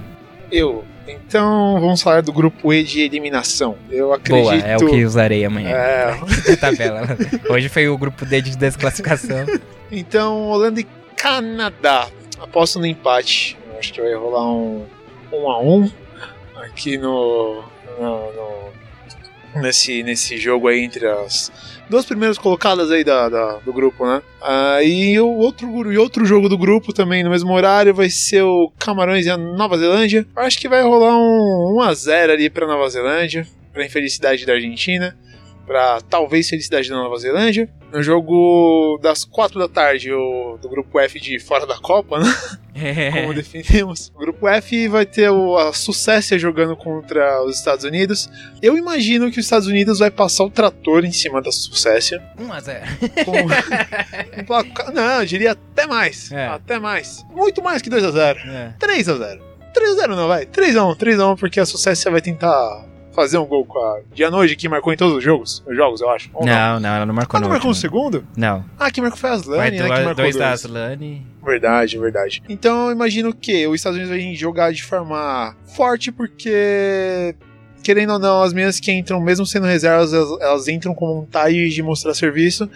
[SPEAKER 3] Eu. Então, vamos falar do grupo E de eliminação. Eu acredito.
[SPEAKER 2] boa, é o que usarei amanhã.
[SPEAKER 3] É,
[SPEAKER 2] tabela. Hoje foi o grupo D de desclassificação.
[SPEAKER 3] Então, Holanda e Canadá. Aposto no empate. Acho que vai rolar um 1 um a 1 um aqui no, no- no- nesse, nesse jogo aí entre as duas primeiras colocadas aí da, da- do grupo, né? Ah, e o outro, e outro jogo do grupo também no mesmo horário vai ser o Camarões e a Nova Zelândia. Acho que vai rolar um 1 a 0 ali para Nova Zelândia, para infelicidade da Argentina para talvez felicidade da Nova Zelândia. No jogo das 4 da tarde, o, do grupo F de fora da Copa, né? Como definimos. O grupo F vai ter o, a Suécia jogando contra os Estados Unidos. Eu imagino que os Estados Unidos vai passar o trator em cima da Suécia.
[SPEAKER 2] 1 a 0
[SPEAKER 3] Com, não, eu diria até mais.
[SPEAKER 2] É.
[SPEAKER 3] Até mais. Muito mais que 2 a 0
[SPEAKER 2] É.
[SPEAKER 3] 3 a 0 3 a 0 não, vai. 3 a 1 3 a 1 porque a Suécia vai tentar fazer um gol com a Dianoji, que marcou em todos os jogos. Os jogos, eu acho. Não?
[SPEAKER 2] Não, não, ela não marcou
[SPEAKER 3] Ah, não marcou no segundo?
[SPEAKER 2] Não.
[SPEAKER 3] Ah, quem marcou foi a Aslane,
[SPEAKER 2] Vai
[SPEAKER 3] né? Que marcou
[SPEAKER 2] dois da
[SPEAKER 3] dois.
[SPEAKER 2] Aslane.
[SPEAKER 3] Verdade, verdade. Então eu imagino que os Estados Unidos vão jogar de forma forte, porque. Querendo ou não, as meninas que entram, mesmo sendo reservas, elas, elas entram com vontade de mostrar serviço.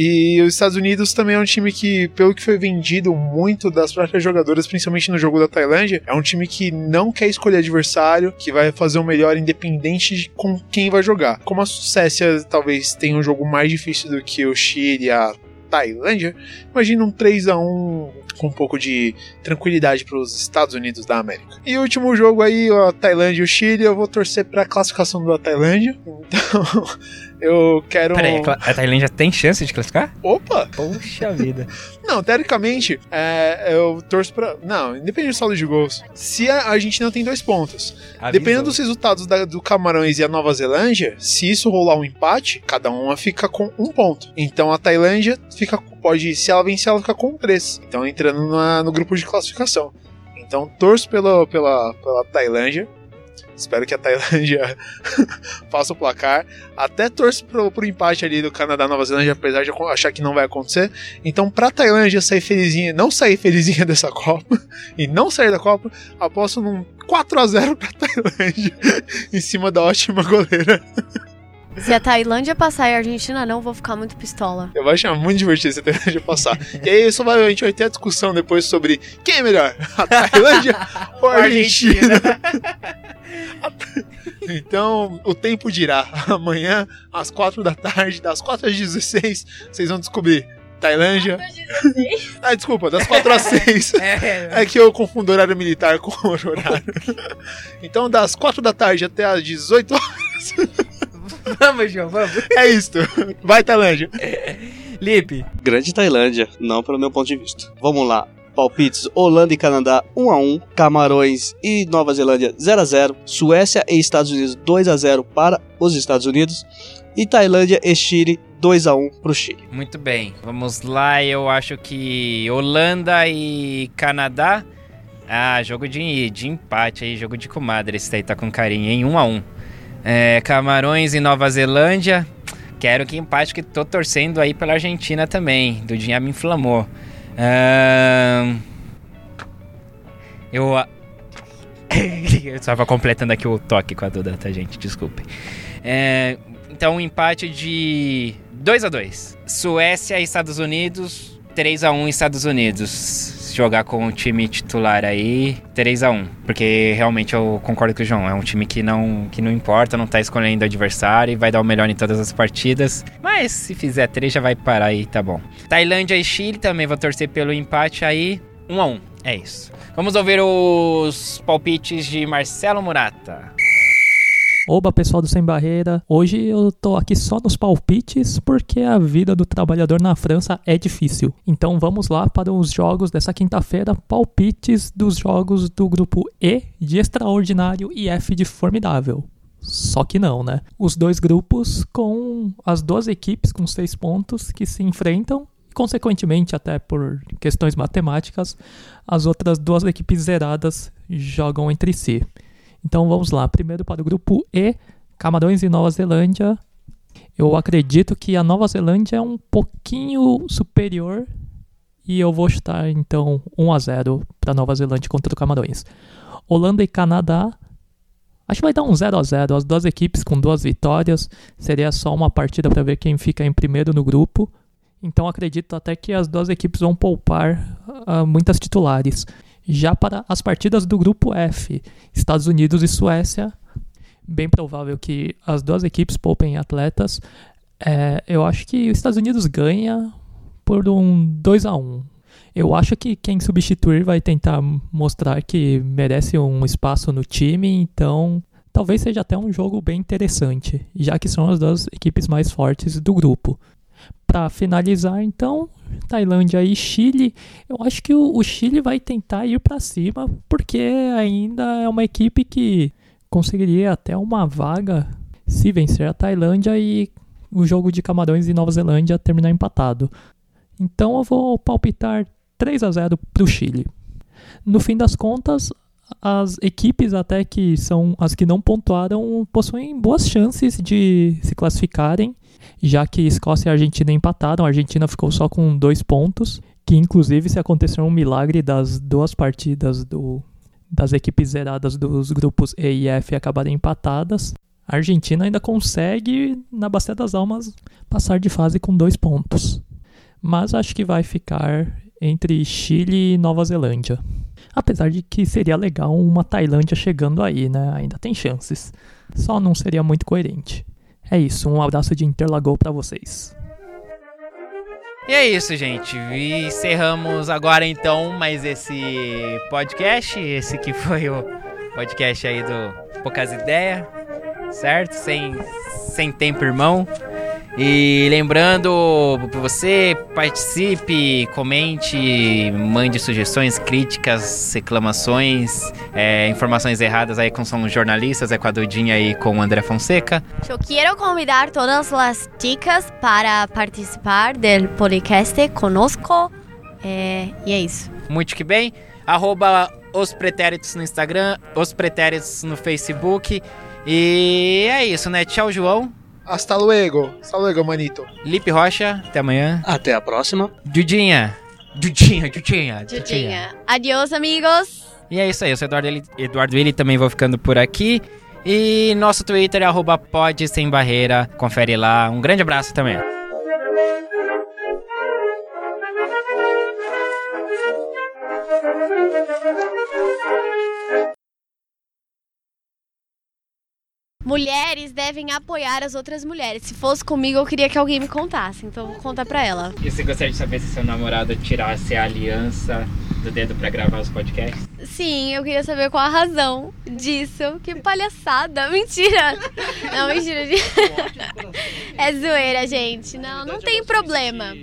[SPEAKER 3] E os Estados Unidos também é um time que, pelo que foi vendido muito das próprias jogadoras, principalmente no jogo da Tailândia, é um time que não quer escolher adversário, que vai fazer o melhor independente de com quem vai jogar. Como a Suécia talvez tenha um jogo mais difícil do que o Chile e a Tailândia, imagina um 3 a 1 com um pouco de tranquilidade para os Estados Unidos da América. E o último jogo aí, a Tailândia e o Chile, eu vou torcer para a classificação da Tailândia. Então, eu quero
[SPEAKER 2] Peraí, a Tailândia tem chance de classificar?
[SPEAKER 3] Opa!
[SPEAKER 2] Poxa vida.
[SPEAKER 3] Não, teoricamente, é, eu torço pra. Não, independente do saldo de gols. Se a Argentina tem dois pontos. Dependendo dos resultados da- do Camarões e a Nova Zelândia, se isso rolar um empate, cada uma fica com um ponto. Então a Tailândia fica, pode, se ela vencer, ela fica com três. Então entrando na- no grupo de classificação. Então torço pela, pela, pela Tailândia. Espero que a Tailândia faça o placar. Até torço pro, pro empate ali do Canadá Nova Zelândia, apesar de achar que não vai acontecer. Então, pra Tailândia sair felizinha, não sair felizinha dessa Copa e não sair da Copa, aposto num 4 a 0 pra Tailândia em cima da ótima goleira.
[SPEAKER 4] Se a Tailândia passar e a Argentina não, vou ficar muito pistola.
[SPEAKER 3] Eu vou achar muito divertido se a Tailândia passar. E aí, só vai, a gente vai ter a discussão depois sobre quem é melhor, a Tailândia ou a Argentina. Então, o tempo dirá. Amanhã, às 4 da tarde, das 4 às 16, vocês vão descobrir. Tailândia. ah, desculpa, das 4 às 6.
[SPEAKER 2] É,
[SPEAKER 3] É que eu confundo horário militar com o horário. Então, das 4 da tarde até às 18 horas.
[SPEAKER 2] vamos, João, vamos.
[SPEAKER 3] É isto. Vai, Tailândia.
[SPEAKER 2] Lipe.
[SPEAKER 5] Grande Tailândia, não pelo meu ponto de vista. Vamos lá. Palpites: Holanda e Canadá 1 a 1, Camarões e Nova Zelândia 0 a 0, Suécia e Estados Unidos 2 a 0 para os Estados Unidos e Tailândia e Chile 2 a 1 para o Chile.
[SPEAKER 2] Muito bem. Vamos lá, eu acho que Holanda e Canadá. Ah, jogo de, de empate aí, jogo de comadre. Esse daí tá com carinho, em 1 a 1 é, Camarões e Nova Zelândia. Quero que empate, que tô torcendo aí pela Argentina também. Dudinha me inflamou. Ahn, eu. eu estava completando aqui o toque com a Duda, tá, gente? Desculpe. É, Então, um empate de 2 a 2 Suécia e Estados Unidos, 3 a 1 Estados Unidos. Jogar com o time titular aí, 3 a 1 Porque realmente eu concordo com o João. É um time que não, que não importa, não tá escolhendo adversário e vai dar o melhor em todas as partidas. Mas se fizer 3 já vai parar aí, tá bom. Tailândia e Chile também vou torcer pelo empate aí. 1 a 1 É isso. Vamos ouvir os palpites de Marcelo Murata.
[SPEAKER 6] Oba, pessoal do Sem Barreira. Hoje eu tô aqui só nos palpites porque a vida do trabalhador na França é difícil. Então vamos lá para os jogos dessa quinta-feira, palpites dos jogos do grupo E de extraordinário e F de formidável. Só que não, né? Os dois grupos com as duas equipes com seis pontos que se enfrentam consequentemente, até por questões matemáticas, as outras duas equipes zeradas jogam entre si. Então vamos lá. Primeiro para o grupo E, Camarões e Nova Zelândia. Eu acredito que a Nova Zelândia é um pouquinho superior e eu vou chutar então 1 a 0 para Nova Zelândia contra o Camarões. Holanda e Canadá. Acho que vai dar um 0 a 0 as duas equipes com duas vitórias. Seria só uma partida para ver quem fica em primeiro no grupo. Então acredito até que as duas equipes vão poupar uh, muitas titulares. Já para as partidas do grupo F, Estados Unidos e Suécia, bem provável que as duas equipes poupem atletas. É, eu acho que os Estados Unidos ganha por um 2 a 1 Eu acho que quem substituir vai tentar mostrar que merece um espaço no time, então talvez seja até um jogo bem interessante, já que são as duas equipes mais fortes do grupo. Para finalizar, então, Tailândia e Chile, eu acho que o, o Chile vai tentar ir para cima, porque ainda é uma equipe que conseguiria até uma vaga se vencer a Tailândia e o jogo de Camarões e Nova Zelândia terminar empatado. Então eu vou palpitar 3 a 0 para o Chile. No fim das contas, as equipes até que são as que não pontuaram possuem boas chances de se classificarem já que Escócia e Argentina empataram, a Argentina ficou só com dois pontos, que inclusive se acontecer um milagre das duas partidas do, das equipes zeradas dos grupos E e F acabarem empatadas, a Argentina ainda consegue, na Bacia das Almas, passar de fase com dois pontos. Mas acho que vai ficar entre Chile e Nova Zelândia. Apesar de que seria legal uma Tailândia chegando aí, né? Ainda tem chances. Só não seria muito coerente. É isso, um abraço de Interlagou para vocês.
[SPEAKER 2] E é isso, gente. E encerramos agora então mais esse podcast. Esse que foi o podcast aí do Poucas Ideias, certo? Sem, sem tempo, irmão. E lembrando para você, participe, comente, mande sugestões, críticas, reclamações, é, informações erradas aí com são jornalistas, é com a Dudinha e com o André Fonseca.
[SPEAKER 4] Eu quero convidar todas as chicas para participar do podcast conosco. É, e é isso.
[SPEAKER 2] Muito que bem. Arroba os pretéritos no Instagram, os pretéritos no Facebook. E é isso, né? Tchau, João.
[SPEAKER 3] Hasta luego. Hasta luego, manito.
[SPEAKER 2] Lipe Rocha, até amanhã.
[SPEAKER 5] Até a próxima.
[SPEAKER 2] Dudinha. Dudinha, Dudinha.
[SPEAKER 4] Dudinha. Adiós, amigos.
[SPEAKER 2] E é isso aí, eu sou Eduardo, Eduardo Willi, também vou ficando por aqui. E nosso Twitter é arroba pode sem barreira. Confere lá. Um grande abraço também.
[SPEAKER 4] Mulheres devem apoiar as outras mulheres. Se fosse comigo, eu queria que alguém me contasse. Então, vou contar pra ela.
[SPEAKER 2] E você gostaria de saber se seu namorado tirasse a aliança do dedo pra gravar os podcasts?
[SPEAKER 4] Sim, eu queria saber qual a razão disso. Que palhaçada. Mentira. Não, mentira. É zoeira, gente. Não, não tem problema.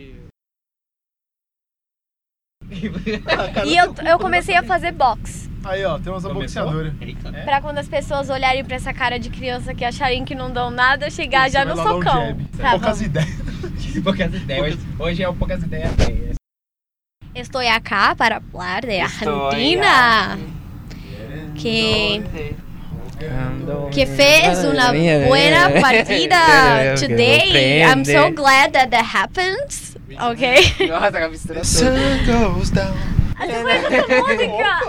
[SPEAKER 4] E eu, eu comecei a fazer boxe.
[SPEAKER 3] Aí, ó, temos uma boxeadora.
[SPEAKER 2] É?
[SPEAKER 4] Pra quando as pessoas olharem pra essa cara de criança que acharem que não dão nada, chegar já no socão. Tá
[SPEAKER 3] Poucas ideias.
[SPEAKER 2] Poucas ideias. Hoje, hoje é o Poucas Ideias 10.
[SPEAKER 4] Estou acá para falar de Argentina. Que, que fez uma buena partida today. I'm so glad that that happened. Ok?
[SPEAKER 2] Nossa, a mistura
[SPEAKER 3] The sun goes down.
[SPEAKER 4] Essa foi essa música.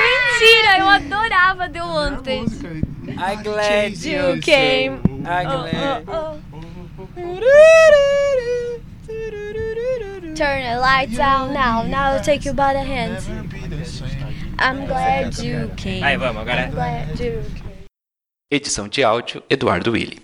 [SPEAKER 4] Mentira, eu adorava The
[SPEAKER 3] É
[SPEAKER 4] Wanted.
[SPEAKER 3] música.
[SPEAKER 2] I glad you
[SPEAKER 4] came.
[SPEAKER 2] Aguilera.
[SPEAKER 4] Turn the lights out now, now I'll take you by the hand. I'm glad you came.
[SPEAKER 2] Aí, vamos, agora.
[SPEAKER 4] I'm glad you came.
[SPEAKER 1] Edição de áudio Eduardo Willi.